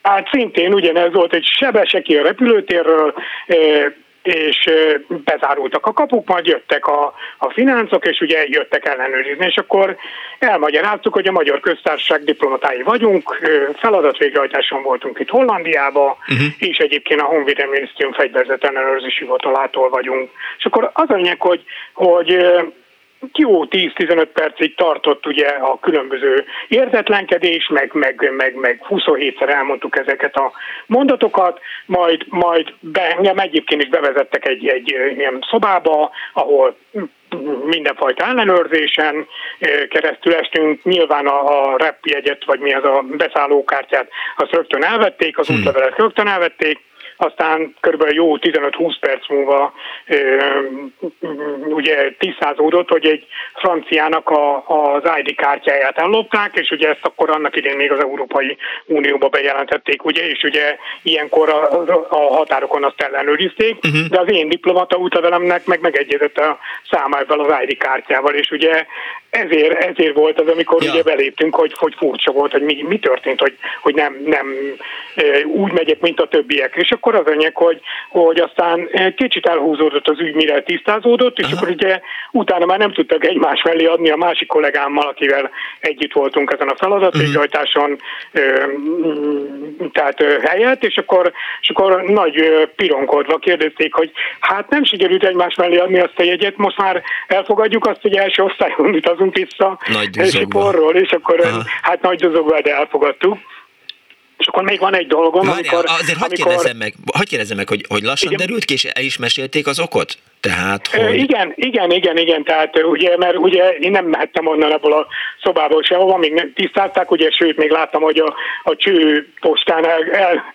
Hát szintén ugyanez volt, egy sebeseki a repülőtérről, és bezárultak a kapuk, majd jöttek a, a fináncok, és ugye jöttek ellenőrizni, és akkor elmagyaráztuk, hogy a Magyar Köztársaság diplomatái vagyunk, feladat végrehajtáson voltunk itt Hollandiába, uh-huh. és egyébként a Honvédelmi Minisztérium fegyverzet ellenőrzési hivatalától vagyunk. És akkor az a lényeg, hogy, hogy jó 10-15 percig tartott ugye a különböző értetlenkedés, meg, meg, meg, meg 27-szer elmondtuk ezeket a mondatokat, majd, majd be, engem egyébként is bevezettek egy, egy ilyen szobába, ahol mindenfajta ellenőrzésen keresztül estünk. Nyilván a, a repjegyet, vagy mi az a beszállókártyát, azt rögtön elvették, az hmm. útlevelet rögtön elvették, aztán körülbelül jó 15-20 perc múlva ugye tisztázódott, hogy egy franciának a, az ID kártyáját ellopták, és ugye ezt akkor annak idén még az Európai Unióba bejelentették, ugye, és ugye ilyenkor a, a határokon azt ellenőrizték, uh-huh. de az én diplomata útlevelemnek meg megegyezett a számával az ID kártyával, és ugye ezért, ezért volt az, amikor ja. ugye beléptünk, hogy, hogy furcsa volt, hogy mi, mi történt, hogy, hogy nem, nem úgy megyek, mint a többiek. És akkor az anyag, hogy, hogy aztán kicsit elhúzódott az ügy, mire tisztázódott, és Aha. akkor ugye utána már nem tudtak egymás mellé adni a másik kollégámmal, akivel együtt voltunk ezen a feladat végrehajtáson, uh-huh. tehát helyet, és akkor, és akkor nagy pironkodva kérdezték, hogy hát nem sikerült egymás mellé adni azt a jegyet, most már elfogadjuk azt, hogy első osztályon utazunk vissza Siporról, és akkor Aha. hát nagy dozogva, de elfogadtuk. És akkor még van egy dolgom, Várjál, amikor... Azért hagyd amikor... kérdezzem meg, hagyd kérdezzem meg hogy, hogy lassan igen. derült ki, és el is mesélték az okot? Tehát, hogy... Igen, igen, igen, igen, tehát ugye, mert ugye én nem mehettem onnan ebből a szobából sehova, még nem tisztázták, ugye, sőt, még láttam, hogy a, a cső postán el, el,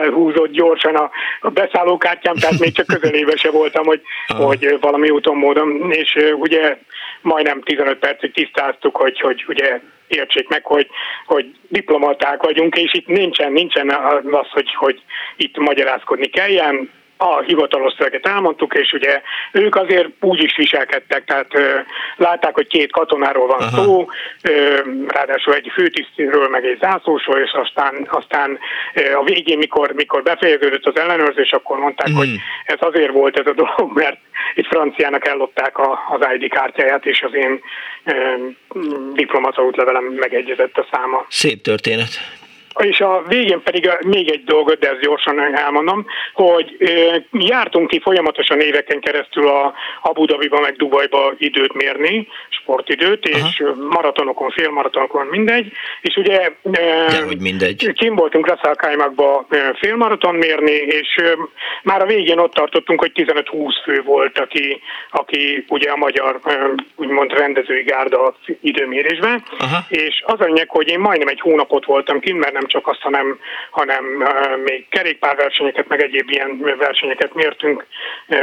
elhúzott gyorsan a, a beszállókártyám, tehát még csak közelébe se voltam, hogy, hogy valami úton módon, és ugye majdnem 15 percig tisztáztuk, hogy, hogy ugye értsék meg, hogy, hogy diplomaták vagyunk, és itt nincsen, nincsen az, hogy, hogy itt magyarázkodni kelljen, a hivatalos szöveget elmondtuk, és ugye ők azért úgy is viselkedtek, tehát ö, látták, hogy két katonáról van Aha. szó, ö, ráadásul egy főtisztről, meg egy zászlósról, és aztán, aztán ö, a végén, mikor, mikor befejeződött az ellenőrzés, akkor mondták, mm. hogy ez azért volt ez a dolog, mert egy franciának ellopták a, az ID kártyáját, és az én ö, diplomata útlevelem megegyezett a száma. Szép történet. És a végén pedig még egy dolgot, de ezt gyorsan elmondom, hogy jártunk ki folyamatosan éveken keresztül a Abu Dhabiba meg Dubajba időt mérni, sportidőt, Aha. és maratonokon, félmaratonokon mindegy, és ugye de, hogy mindegy. kim voltunk Rasszalkájmakba félmaraton mérni, és már a végén ott tartottunk, hogy 15-20 fő volt, aki, aki ugye a magyar úgymond rendezői gárda időmérésben, Aha. és az a hogy én majdnem egy hónapot voltam kint, mert nem csak azt, hanem, hanem még kerékpárversenyeket, meg egyéb ilyen versenyeket mértünk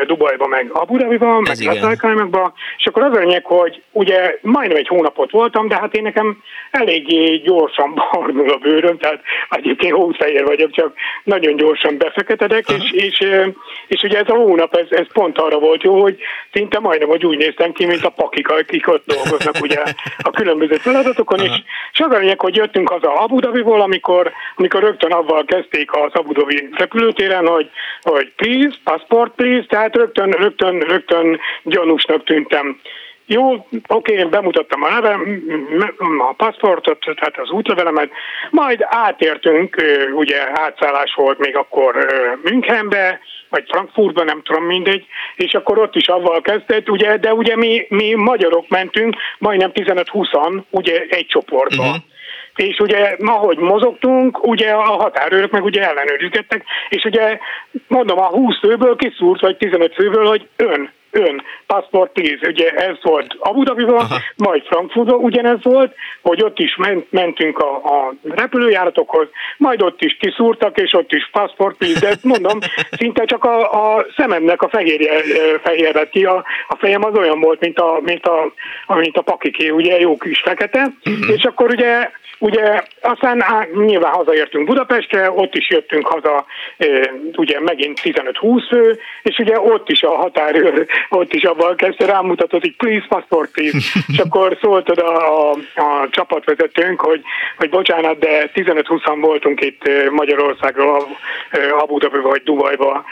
Dubajba, meg Abu Dhabiba, meg Latalkájmakba, és akkor az a lényeg, hogy ugye majdnem egy hónapot voltam, de hát én nekem eléggé gyorsan barnul a bőröm, tehát egyébként hófehér vagyok, csak nagyon gyorsan befeketedek, és, és, és ugye ez a hónap, ez, ez pont arra volt jó, hogy szinte majdnem, hogy úgy néztem ki, mint a pakik, akik ott dolgoznak ugye a különböző feladatokon, és, és az a lényeg, hogy jöttünk haza Abu Dhabiból, amikor, amikor rögtön avval kezdték az Abu Dhabi repülőtéren, hogy, hogy please, passport please, tehát rögtön, rögtön, rögtön gyanúsnak tűntem. Jó, oké, én bemutattam a neve, a paszportot, tehát az útlevelemet, majd átértünk, ugye átszállás volt még akkor Münchenbe, vagy Frankfurtba, nem tudom mindegy, és akkor ott is avval kezdett, ugye, de ugye mi, mi magyarok mentünk, majdnem 15-20-an, ugye egy csoportba. Uh-huh. És ugye, ahogy mozogtunk, ugye a határőrök meg ugye ellenőrizgettek, és ugye mondom, a 20 főből kiszúrt, vagy 15 főből, hogy ön ön, passport please, ugye ez volt Abu Dhabiban, majd Frankfurtban ugyanez volt, hogy ott is ment, mentünk a, a repülőjáratokhoz, majd ott is kiszúrtak, és ott is passport please, de mondom, szinte csak a, a szememnek a fehérje fehér lett ki, a, a fejem az olyan volt, mint a, mint a, mint a pakiké, ugye jó kis fekete, uh-huh. és akkor ugye Ugye aztán á, nyilván hazaértünk Budapestre, ott is jöttünk haza, e, ugye megint 15-20 fő, és ugye ott is a határőr, ott is abban kezdte rámutatott, hogy please passport please, és akkor szólt oda a, a csapatvezetőnk, hogy, hogy bocsánat, de 15-20-an voltunk itt Magyarországról, Abu Dhabi vagy Dubajba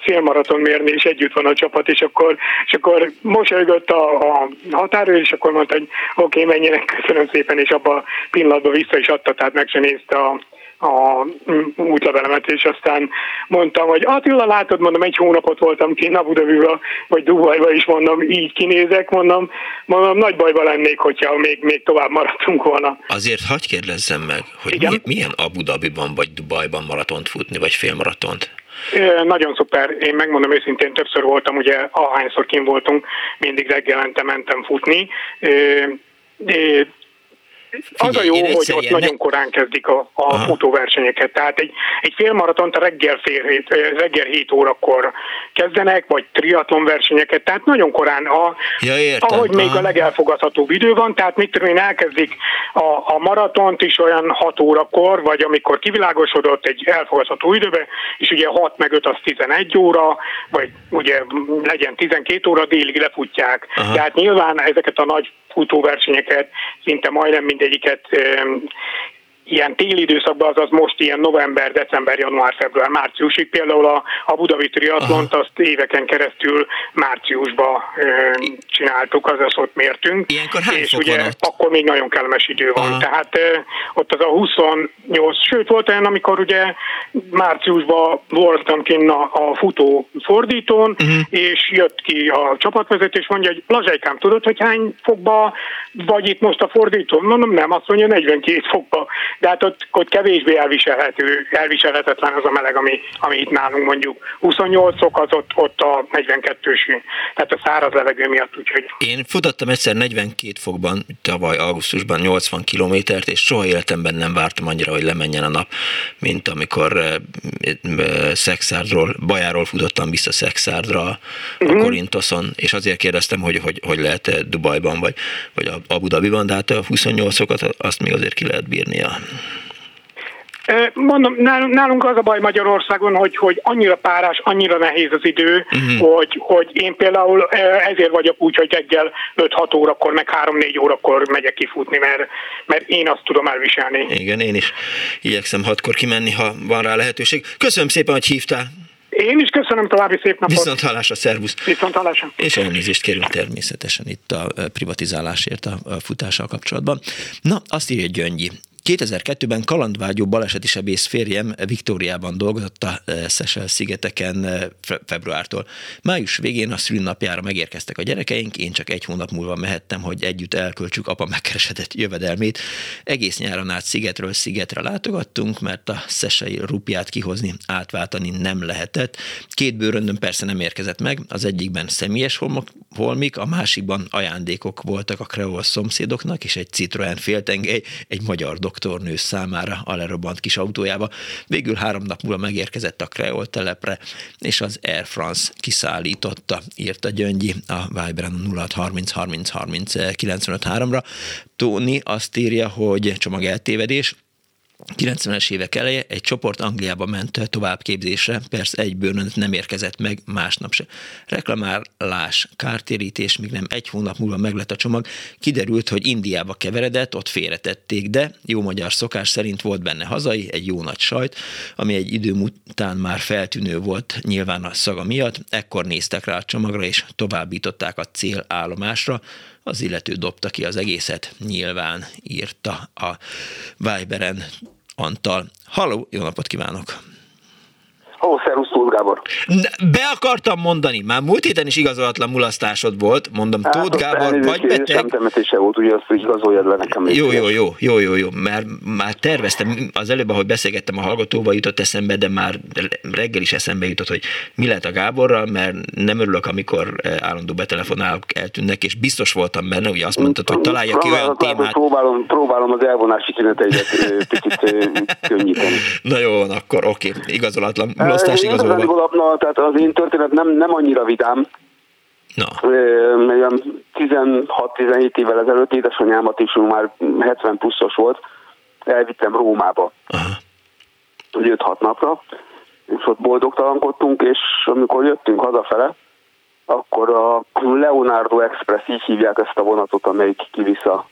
félmaraton mérni, és együtt van a csapat, és akkor, és akkor mosolygott a, a határőr, és akkor mondta, hogy oké, okay, menjenek, köszönöm szépen, és abba pillanatban vissza is adta, tehát meg sem nézte a, a útlevelemet, és aztán mondtam, hogy Attila, látod, mondom, egy hónapot voltam ki Abu Dhabiba, vagy Dubajba is, mondom, így kinézek, mondom, mondom, nagy bajba lennék, hogyha még, még tovább maradtunk volna. Azért hagyj kérdezzem meg, hogy Igen? mi, milyen Abu Dhabiban vagy Dubajban maratont futni, vagy félmaratont? Nagyon szuper, én megmondom őszintén, többször voltam, ugye ahányszor kim voltunk, mindig reggelente mentem futni az a jó, hogy ott nagyon korán kezdik a, a futóversenyeket. Tehát egy, egy félmaratont a reggel, fél hét, reggel 7 órakor kezdenek, vagy triatlon versenyeket, tehát nagyon korán, a, ja, értem. ahogy még Aha. a legelfogadhatóbb idő van, tehát mit tudom én, elkezdik a, a maratont is olyan 6 órakor, vagy amikor kivilágosodott egy elfogadható időbe, és ugye 6 meg 5 az 11 óra, vagy ugye legyen 12 óra, délig lefutják. Aha. Tehát nyilván ezeket a nagy futóversenyeket szinte majdnem mindegyiket ilyen téli időszakban, azaz most ilyen november, december, január, február, márciusig. Például a, a Budavi triatlont azt éveken keresztül márciusba ö, csináltuk, azaz ott mértünk. Ilyenkor hány és ugye van ott? akkor még nagyon kellemes idő van. Aha. Tehát ö, ott az a 28, sőt volt olyan, amikor ugye márciusban voltam kinn a, a futó fordítón, uh-huh. és jött ki a csapatvezető, és mondja, hogy Lazsajkám, tudod, hogy hány fokba vagy itt most a fordítón? Mondom, nem, azt mondja 42 fokba de hát ott, ott kevésbé elviselhető, elviselhetetlen az a meleg, ami, ami itt nálunk mondjuk 28 fok, az ott, ott a 42-s, tehát a száraz levegő miatt, úgyhogy... Én futottam egyszer 42 fokban, tavaly augusztusban 80 kilométert, és soha életemben nem vártam annyira, hogy lemenjen a nap, mint amikor e, e, Szexárdról, Bajáról futottam vissza Szexárdra a uh-huh. Korintoszon, és azért kérdeztem, hogy, hogy, hogy lehet Dubajban, vagy, vagy Abu Dhabiban, de hát a 28 fokat azt még azért ki lehet bírnia. Mondom, nálunk az a baj Magyarországon, hogy, hogy annyira párás, annyira nehéz az idő, uh-huh. hogy, hogy én például ezért vagyok úgy, hogy reggel 5-6 órakor, meg 3-4 órakor megyek kifutni, mert, mert én azt tudom elviselni. Igen, én is igyekszem hatkor kimenni, ha van rá lehetőség. Köszönöm szépen, hogy hívtál. Én is köszönöm, további szép napot. Viszont hallásra, szervusz. Viszont hallásra. És elnézést kérünk természetesen itt a privatizálásért a futással kapcsolatban. Na, azt írja Gyöngyi, 2002-ben kalandvágyó baleseti sebész férjem Viktóriában dolgozott a Szesel szigeteken februártól. Május végén a szülinapjára megérkeztek a gyerekeink, én csak egy hónap múlva mehettem, hogy együtt elköltsük apa megkeresedett jövedelmét. Egész nyáron át szigetről szigetre látogattunk, mert a szesei rupját kihozni, átváltani nem lehetett. Két bőröndön persze nem érkezett meg, az egyikben személyes holmok, holmik, a másikban ajándékok voltak a kreol szomszédoknak, és egy Citroen féltengely egy magyar doktornő számára a lerobbant kis autójába. Végül három nap múlva megérkezett a kreol telepre, és az Air France kiszállította, írta Gyöngyi a Viberen 0630 30 30 95 3-ra. Tóni azt írja, hogy csomag eltévedés, 90-es évek eleje egy csoport Angliába ment továbbképzésre, persze egy bőrön nem érkezett meg másnap se. Reklamálás, kártérítés, még nem egy hónap múlva meglett a csomag, kiderült, hogy Indiába keveredett, ott félretették, de jó magyar szokás szerint volt benne hazai, egy jó nagy sajt, ami egy idő után már feltűnő volt nyilván a szaga miatt, ekkor néztek rá a csomagra és továbbították a célállomásra, az illető dobta ki az egészet, nyilván írta a Viberen Antal. Halló, jó napot kívánok! Ó, szervusz, Gábor. Be akartam mondani, már múlt héten is igazolatlan mulasztásod volt, mondom, hát, Tóth Gábor, vagy beteg. Szemtemetése volt, ugye azt, igazoljad le nekem. Jó, jó, jó, jó, jó, jó, mert már terveztem, az előbb, ahogy beszélgettem a hallgatóval, jutott eszembe, de már reggel is eszembe jutott, hogy mi lett a Gáborral, mert nem örülök, amikor eh, állandó betelefonálok eltűnnek, és biztos voltam benne, ugye azt mondtad, hogy találja ki olyan témát. Próbálom, próbálom az elvonási tüneteidet eh, picit eh, könnyíteni. Na jó, akkor oké, igazolatlan mulasztás igazolva. Na, tehát az én történet nem, nem annyira vidám. Na. 16-17 évvel ezelőtt édesanyámat is már 70 pluszos volt, elvittem Rómába. Aha. 5-6 napra, és ott boldogtalankodtunk, és amikor jöttünk hazafele, akkor a Leonardo Express, így hívják ezt a vonatot, amelyik kivisz a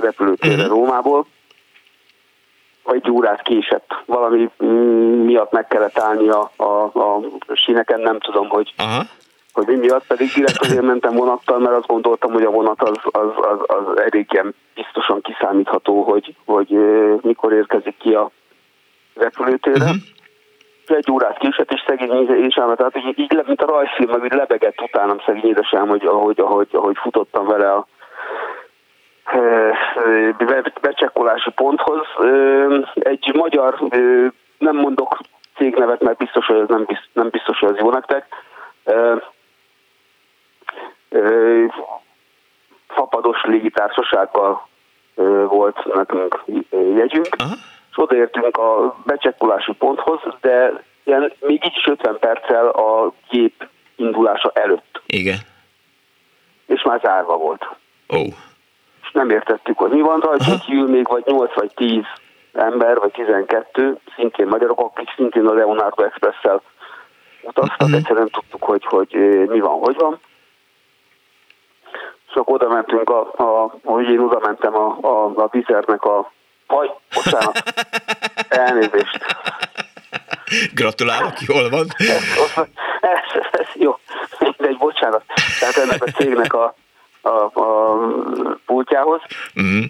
repülőtérre uh-huh. Rómából, egy órát késett. Valami miatt meg kellett állni a, a, a síneken, nem tudom, hogy, Aha. hogy mi miatt, pedig direkt azért mentem vonattal, mert azt gondoltam, hogy a vonat az, az, az, az elég ilyen biztosan kiszámítható, hogy, hogy mikor érkezik ki a repülőtérre. Uh-huh egy órát késett, és szegény édesem, tehát így, így, mint a rajzfilm, amit lebegett utánam szegény édesem, hogy ahogy, ahogy, ahogy futottam vele a, becsekkolási ponthoz. Egy magyar, nem mondok cégnevet, mert biztos, hogy ez nem biztos, nem biztos hogy ez jó nektek, fapados légitársasággal volt nekünk jegyünk, Aha. és odaértünk a becsekkolási ponthoz, de ilyen, még így is 50 perccel a gép indulása előtt. Igen. És már zárva volt. Ó. Oh nem értettük, hogy mi van rajta, hogy ül még vagy 8 vagy 10 ember, vagy 12, szintén magyarok, akik szintén a Leonardo Express-szel utaztak, uh-huh. egyszerűen tudtuk, hogy, hogy mi van, hogy van. Akkor oda mentünk, a, a, hogy én oda mentem a, a, a vizernek a Haj, bocsánat, elnézést. Gratulálok, jól van. Ez, ez, ez, jó, egy bocsánat. Tehát ennek a cégnek a, a, a pultjához. Uh-huh.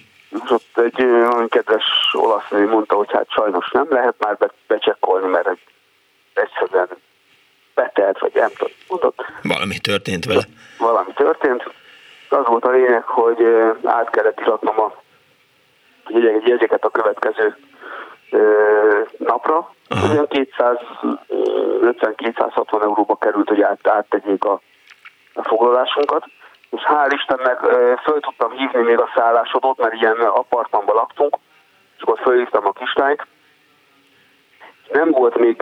És ott egy olyan kedves olasz nő mondta, hogy hát sajnos nem lehet már be, becsekkolni, mert egy, egyszerűen betelt, vagy nem tudom, mondott. Valami történt vele. Valami történt. Az volt a lényeg, hogy át kellett iratnom a jegyeket a következő napra. Uh-huh. Olyan 250-260 euróba került, hogy át, áttegyék a, a foglalásunkat és hál' Istennek föl tudtam hívni még a szállásodót, mert ilyen apartmanban laktunk, és akkor fölhívtam a kislányt. Nem volt még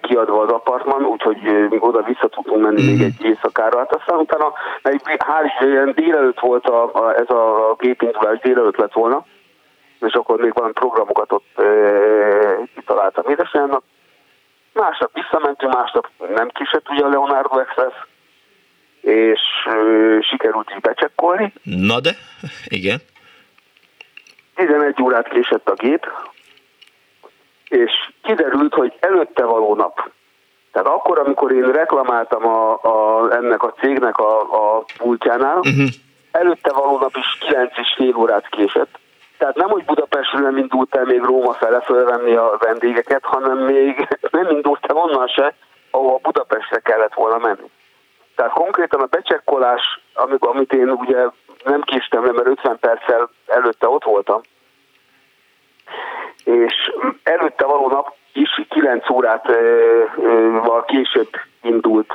kiadva az apartman, úgyhogy oda vissza tudtunk menni még egy éjszakára. Hát aztán utána, egy, hál' Isten, délelőtt volt a, a, ez a gépindulás, délelőtt lett volna, és akkor még valami programokat ott e, kitaláltam édesanyámnak. Másnap visszamentünk, másnap nem kisett ugye a Leonardo Express, és sikerült így becsekkolni. Na de, igen. 11 órát késett a gép, és kiderült, hogy előtte való nap, tehát akkor, amikor én reklamáltam a, a, ennek a cégnek a, a pultjánál, uh-huh. előtte való nap is 9 és fél órát késett, Tehát nem, hogy Budapestről nem indult el még Róma fele fölvenni a vendégeket, hanem még nem indult el onnan se, ahol Budapestre kellett volna menni. Tehát konkrétan a becsekkolás, amit én ugye nem késtem le, mert 50 perccel előtte ott voltam, és előtte való nap is 9 órát val később indult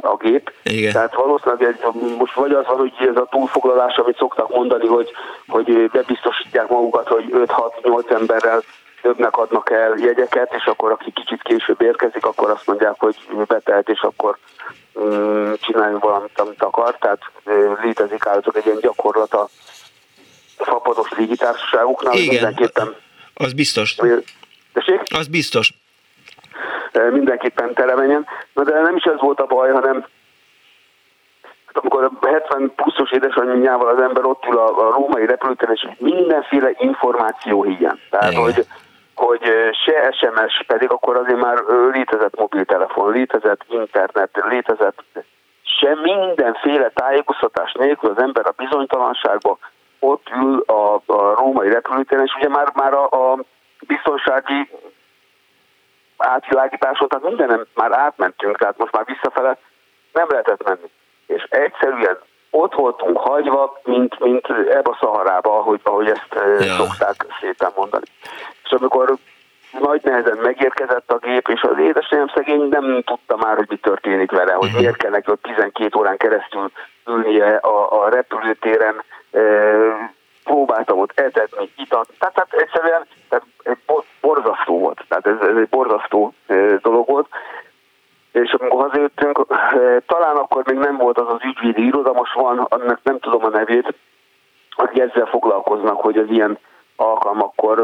a gép. Igen. Tehát valószínűleg most vagy az van, hogy ez a túlfoglalás, amit szoktak mondani, hogy, hogy bebiztosítják magukat, hogy 5-6-8 emberrel többnek adnak el jegyeket, és akkor aki kicsit később érkezik, akkor azt mondják, hogy betelt, és akkor um, csináljon valamit, amit akar. Tehát létezik állítok egy ilyen gyakorlat a fapados légitársaságoknál. Igen, mindenképpen, az biztos. Tessék? Az biztos. Mindenképpen tele menjen. Na de nem is ez volt a baj, hanem amikor 70 pluszos édesanyjával az ember ott ül a, a római repülőtéren, és mindenféle információ hiány. Tehát, Igen. hogy hogy se SMS, pedig akkor azért már létezett mobiltelefon, létezett internet, létezett se mindenféle tájékoztatás nélkül az ember a bizonytalanságba ott ül a, a római repülőtéren, és ugye már, már a, a biztonsági átvilágításon, tehát mindenem már átmentünk, tehát most már visszafele nem lehetett menni. És egyszerűen ott voltunk hagyva, mint, mint ebbe a szaharába, ahogy, ahogy ezt ja. szokták szépen mondani. És amikor nagy nehezen megérkezett a gép, és az édesanyám szegény nem tudta már, hogy mi történik vele, hogy mhm. miért kell neki ott 12 órán keresztül ülnie a, a repülőtéren, e, próbáltam ott etetni, itatni, tehát, tehát egyszerűen tehát borzasztó volt, tehát ez, ez egy borzasztó e, dolog volt, és amikor hazajöttünk, talán akkor még nem volt az az ügyvédi iroda, most van, annak nem tudom a nevét, akik ezzel foglalkoznak, hogy az ilyen alkalmakkor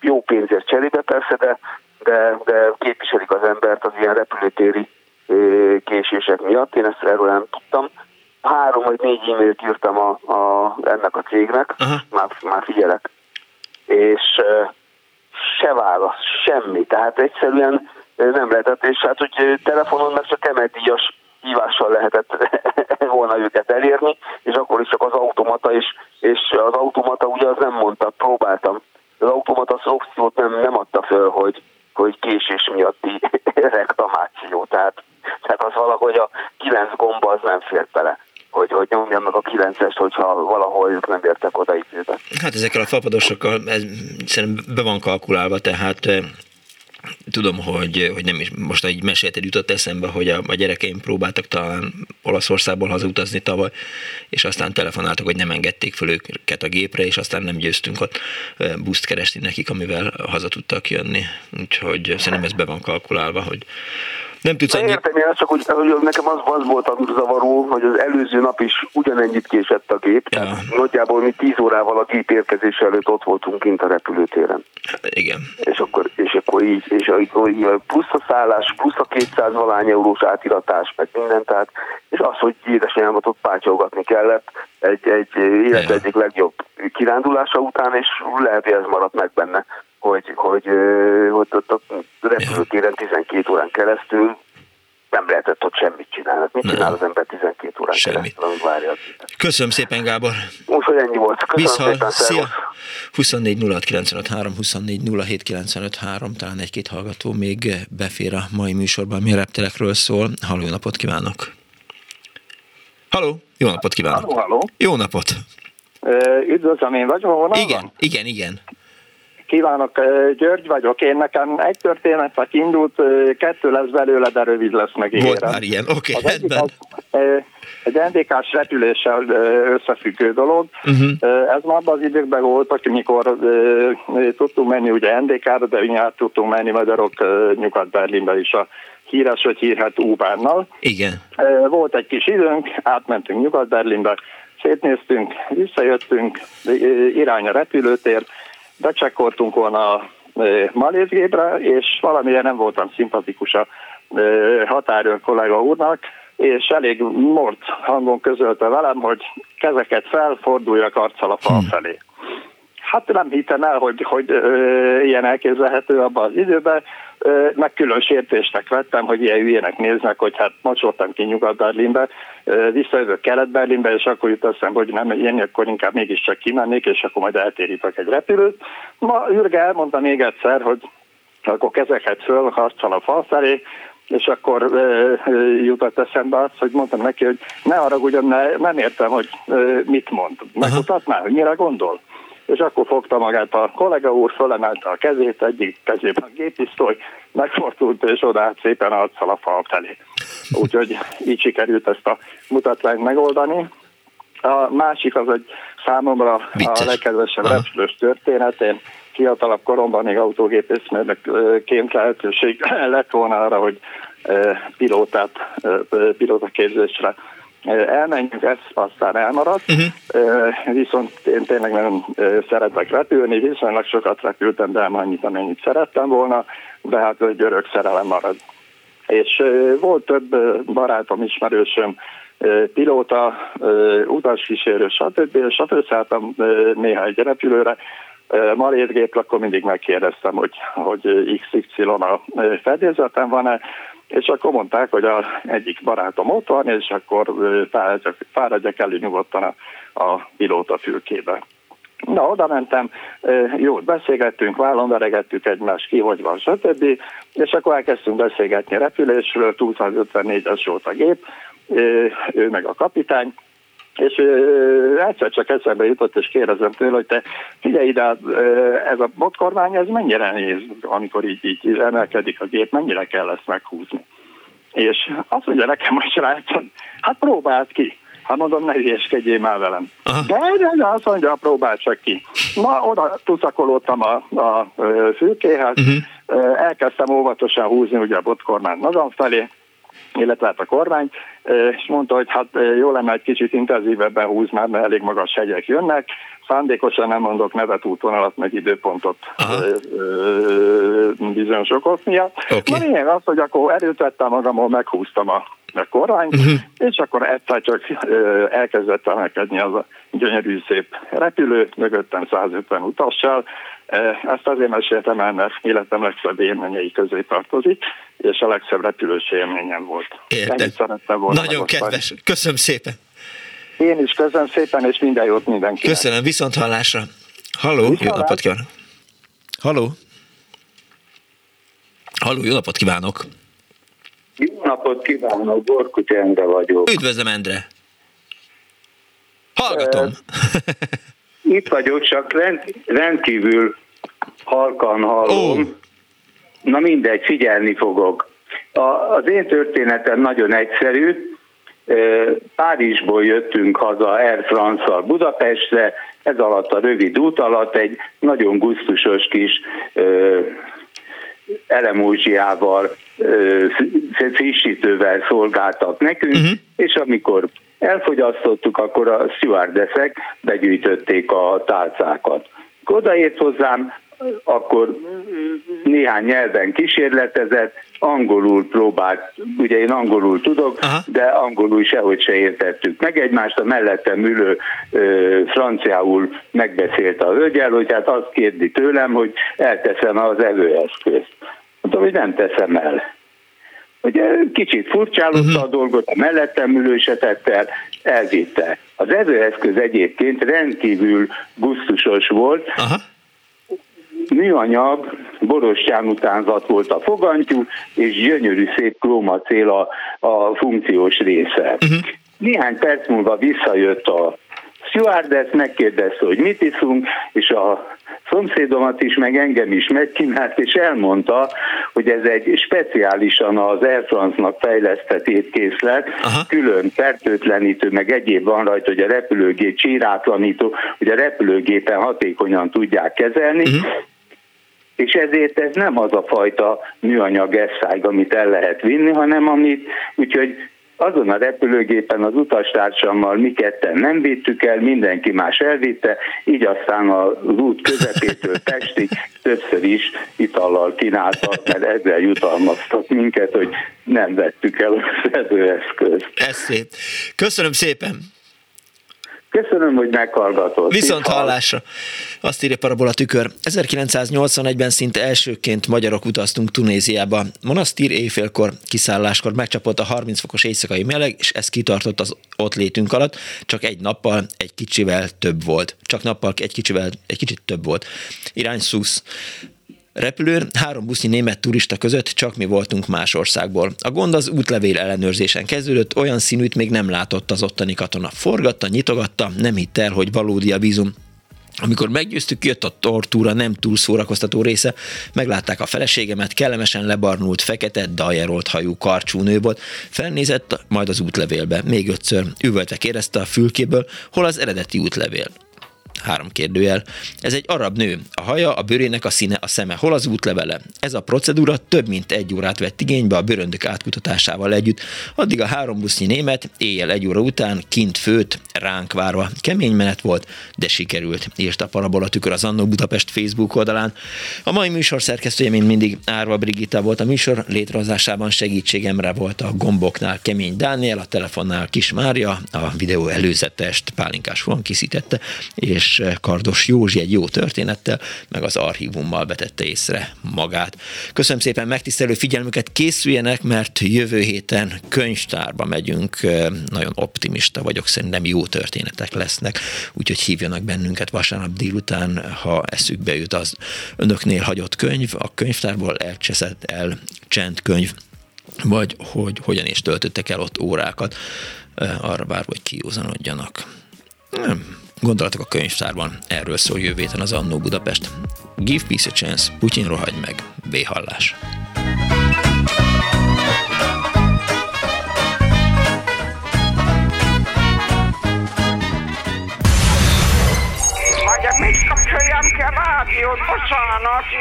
jó pénzért cserébe persze, de, de, de képviselik az embert az ilyen repülőtéri késések miatt. Én ezt erről nem tudtam. Három vagy négy e-mailt írtam a, a, ennek a cégnek, már, már figyelek. És se válasz, semmi. Tehát egyszerűen nem lehetett, és hát, hogy telefonon meg csak emeldíjas hívással lehetett volna őket elérni, és akkor is csak az automata, és, és az automata ugye az nem mondta, próbáltam az automat az opciót nem, nem adta föl, hogy, hogy késés miatti reklamáció. Tehát, tehát az valahogy a kilenc gomba az nem fér bele hogy, hogy nyomjam meg a kilencest, hogyha valahol ők nem értek oda időben. Hát ezekkel a fapadosokkal ez szerintem be van kalkulálva, tehát tudom, hogy, hogy nem is, most egy mesélted jutott eszembe, hogy a, a gyerekeim próbáltak talán Olaszországból hazautazni tavaly, és aztán telefonáltak, hogy nem engedték föl őket a gépre, és aztán nem győztünk ott buszt keresni nekik, amivel haza tudtak jönni. Úgyhogy szerintem ez be van kalkulálva, hogy, nem tudsz annyi... Értem, én csak, hogy, hogy nekem az, az volt a zavaró, hogy az előző nap is ugyanennyit késett a gép. Ja. Tehát nagyjából mi 10 órával a gép érkezése előtt ott voltunk kint a repülőtéren. Igen. És akkor, és akkor így, és akkor így plusz a szállás, plusz a 200 valány eurós átiratás, meg minden, tehát, és az, hogy édesanyámat ott pátyolgatni kellett, egy, egy élet egyik legjobb kirándulása után, és lehet, hogy ez maradt meg benne hogy, hogy, hogy ott a repülőtéren 12 órán keresztül nem lehetett ott semmit csinálni. Mit csinál az ember 12 órán Semmit. keresztül, amíg várja Köszönöm szépen, Gábor. Úgyhogy ennyi volt. Köszönöm Vissza, szépen, szia. 24 24 talán egy-két hallgató még befér a mai műsorban, mi a reptelekről szól. Halló, jó napot kívánok! Halló, jó napot kívánok! Halló, halló. Jó napot! Üdvözlöm, én vagyok Igen, igen, igen. Kívánok, György vagyok. Én nekem egy történet vagy indult, kettő lesz belőle, de rövid lesz meg Volt már ilyen, oké, okay, rendben. egy NDK-s repüléssel összefüggő dolog. Uh-huh. Ez már abban az időkben volt, amikor tudtunk menni ugye NDK-ra, de mi tudtunk menni magyarok Nyugat-Berlinbe is a híres vagy hírhet Ubánnal. Igen. Volt egy kis időnk, átmentünk Nyugat-Berlinbe, szétnéztünk, visszajöttünk, irány a repülőtér, becsekkoltunk volna a malézgépre, és valamilyen nem voltam szimpatikus a határőr kollega úrnak, és elég mort hangon közölte velem, hogy kezeket felforduljak arccal a fal hmm. Hát nem hittem el, hogy, hogy ö, ilyen elképzelhető abban az időben. meg külön sértésnek vettem, hogy ilyen hülyének néznek, hogy hát mocsoltam ki Nyugat-Berlinbe, visszajövök Kelet-Berlinbe, és akkor jut eszembe, hogy nem ilyen, akkor inkább mégiscsak kimennék, és akkor majd eltérítek egy repülőt. Ma Ürge elmondta még egyszer, hogy akkor kezeket föl, harccal a fal felé, és akkor e, jutott eszembe az, hogy mondtam neki, hogy ne haragudjon, ne, nem értem, hogy e, mit mond. Megmutatná, hogy mire gondol? És akkor fogta magát a kollega úr, fölemelte a kezét, egyik kezében a gépisztoly, megfordult, és odaállt szépen arccal a fal felé. Úgyhogy így sikerült ezt a mutatványt megoldani. A másik az egy számomra Vicces. a legkedvesebb repülős történet. Én fiatalabb koromban még autógépészmérnökként lehetőség lett volna arra, hogy pilótát, pilótaképzésre elmenjünk, ez aztán elmaradt, uh-huh. viszont én tényleg nagyon szeretek repülni, viszonylag sokat repültem, de nem annyit, amennyit szerettem volna, de hát egy örök szerelem marad. És volt több barátom, ismerősöm, pilóta, utaskísérő, stb. És fölszálltam néha egy repülőre, Marétgép, akkor mindig megkérdeztem, hogy, hogy XY a fedélzetem van-e, és akkor mondták, hogy a egyik barátom ott van, és akkor fáradjak, fáradjak elő nyugodtan a, a pilóta fülkébe. Na, oda mentem, jót beszélgettünk, vállon veregettük egymást, ki hogy van, stb. És akkor elkezdtünk beszélgetni repülésről, 254-es volt a gép, ő meg a kapitány, és egyszer csak eszembe jutott, és kérdezem tőle, hogy te figyelj ide, ez a botkormány, ez mennyire néz, amikor így, így emelkedik a gép, mennyire kell ezt meghúzni. És azt mondja nekem most srácom, hát próbáld ki. Hát mondom, ne hülyeskedjél már velem. De, de, de azt mondja, próbáld csak ki. Ma oda tuszakolódtam a, a fülkéhez, uh-huh. elkezdtem óvatosan húzni ugye a botkormány magam felé, illetve hát a kormány, és mondta, hogy hát jó lenne egy kicsit intenzívebben húz már, mert elég magas hegyek jönnek. Szándékosan nem mondok nevet, útvonalat, meg időpontot bizonyos okok miatt. Okay. Na lényeg az, hogy akkor erőt vettem magamon, meghúztam a a kormány, uh-huh. és akkor egyszer csak elkezdett emelkedni az a gyönyörű szép repülő, mögöttem 150 utassal. Ezt azért meséltem el, mert életem legszebb élményei közé tartozik, és a legszebb repülős élményem volt. Értem. Nagyon kedves. Köszönöm szépen. Én is köszönöm szépen, és minden jót mindenkinek. Köszönöm, viszont hallásra. Halló, jó napot kívánok. Halló. Halló, jó napot kívánok. Jó napot kívánok, Borkuty Endre vagyok. Üdvözlöm, Endre. Hallgatom. Itt vagyok, csak rend, rendkívül halkan hallom. Oh. Na mindegy, figyelni fogok. A, az én történetem nagyon egyszerű. Párizsból jöttünk haza Air france Budapestre, ez alatt a rövid út alatt egy nagyon gusztusos kis elemózsiával, frissítővel szolgáltak nekünk, uh-huh. és amikor elfogyasztottuk, akkor a stewardessek begyűjtötték a tálcákat. Odaért hozzám, akkor néhány nyelven kísérletezett, angolul próbált, ugye én angolul tudok, Aha. de angolul sehogy se értettük meg egymást, a mellettem ülő ö, franciául megbeszélt a hölgyel, hogy hát azt kérdi tőlem, hogy elteszem az evőeszközt. Mondtam, hogy nem teszem el. Ugye kicsit furcsálott uh-huh. a dolgot, a mellettem ülő se tette el, elvitte. Az evőeszköz egyébként rendkívül gusztusos volt, Aha műanyag, borostyán utánzat volt a fogantyú, és gyönyörű szép klómacél a, a funkciós része. Uh-huh. Néhány perc múlva visszajött a stewardess, megkérdezte, hogy mit iszunk, és a szomszédomat is, meg engem is megkínált, és elmondta, hogy ez egy speciálisan az Air France-nak fejlesztett étkészlet, Aha. külön fertőtlenítő, meg egyéb van rajta, hogy a repülőgép csírátlanító, hogy a repülőgépen hatékonyan tudják kezelni, uh-huh és ezért ez nem az a fajta műanyag esszág, amit el lehet vinni, hanem amit, úgyhogy azon a repülőgépen az utastársammal mi ketten nem vittük el, mindenki más elvitte, így aztán az út közepétől Pestig többször is itallal kínáltak, mert ezzel jutalmaztak minket, hogy nem vettük el a szedőeszközt. Ez szép. Köszönöm szépen! Köszönöm, hogy meghallgatott. Viszont hallásra. Azt írja Parabola tükör. 1981-ben szinte elsőként magyarok utaztunk Tunéziába. Monasztír éjfélkor, kiszálláskor megcsapott a 30 fokos éjszakai meleg, és ez kitartott az ott létünk alatt. Csak egy nappal egy kicsivel több volt. Csak nappal egy kicsivel, egy kicsit több volt. Irány szusz repülőn három busznyi német turista között csak mi voltunk más országból. A gond az útlevél ellenőrzésen kezdődött, olyan színűt még nem látott az ottani katona. Forgatta, nyitogatta, nem hitt el, hogy valódi a vízum. Amikor meggyőztük, jött a tortúra nem túl szórakoztató része, meglátták a feleségemet, kellemesen lebarnult, fekete, dajerolt hajú karcsú nő volt, felnézett, majd az útlevélbe, még ötször, üvöltve kérdezte a fülkéből, hol az eredeti útlevél. Három kérdőjel. Ez egy arab nő. A haja, a bőrének a színe, a szeme. Hol az útlevele? Ez a procedúra több mint egy órát vett igénybe a bőröndök átkutatásával együtt. Addig a három busznyi német éjjel egy óra után kint főt, ránk várva. Kemény menet volt, de sikerült, írta a Parabola tükör az Annó Budapest Facebook oldalán. A mai műsor szerkesztője, mint mindig, Árva Brigitta volt a műsor, létrehozásában segítségemre volt a gomboknál Kemény Dániel, a telefonnál Kis Mária, a videó előzetest Pálinkás von készítette, és és Kardos Józsi egy jó történettel, meg az archívummal betette észre magát. Köszönöm szépen megtisztelő figyelmüket, készüljenek, mert jövő héten könyvtárba megyünk, nagyon optimista vagyok, szerintem jó történetek lesznek, úgyhogy hívjanak bennünket vasárnap délután, ha eszükbe jut az. Önöknél hagyott könyv, a könyvtárból elcseszett el csendkönyv, vagy hogy hogyan is töltöttek el ott órákat, arra bár, hogy kiúzanodjanak. Nem, Gondolatok a könyvtárban, erről szól jövő héten az Annó Budapest. Give peace a chance, Putyin rohagy meg, B-hallás.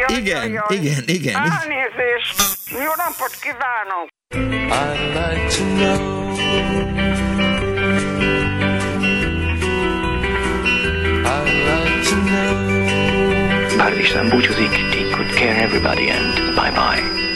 Igen, igen, igen. Elnézést! Jó napot kívánok! I'd like to know Pár István búcsúzik, take good care everybody and bye-bye.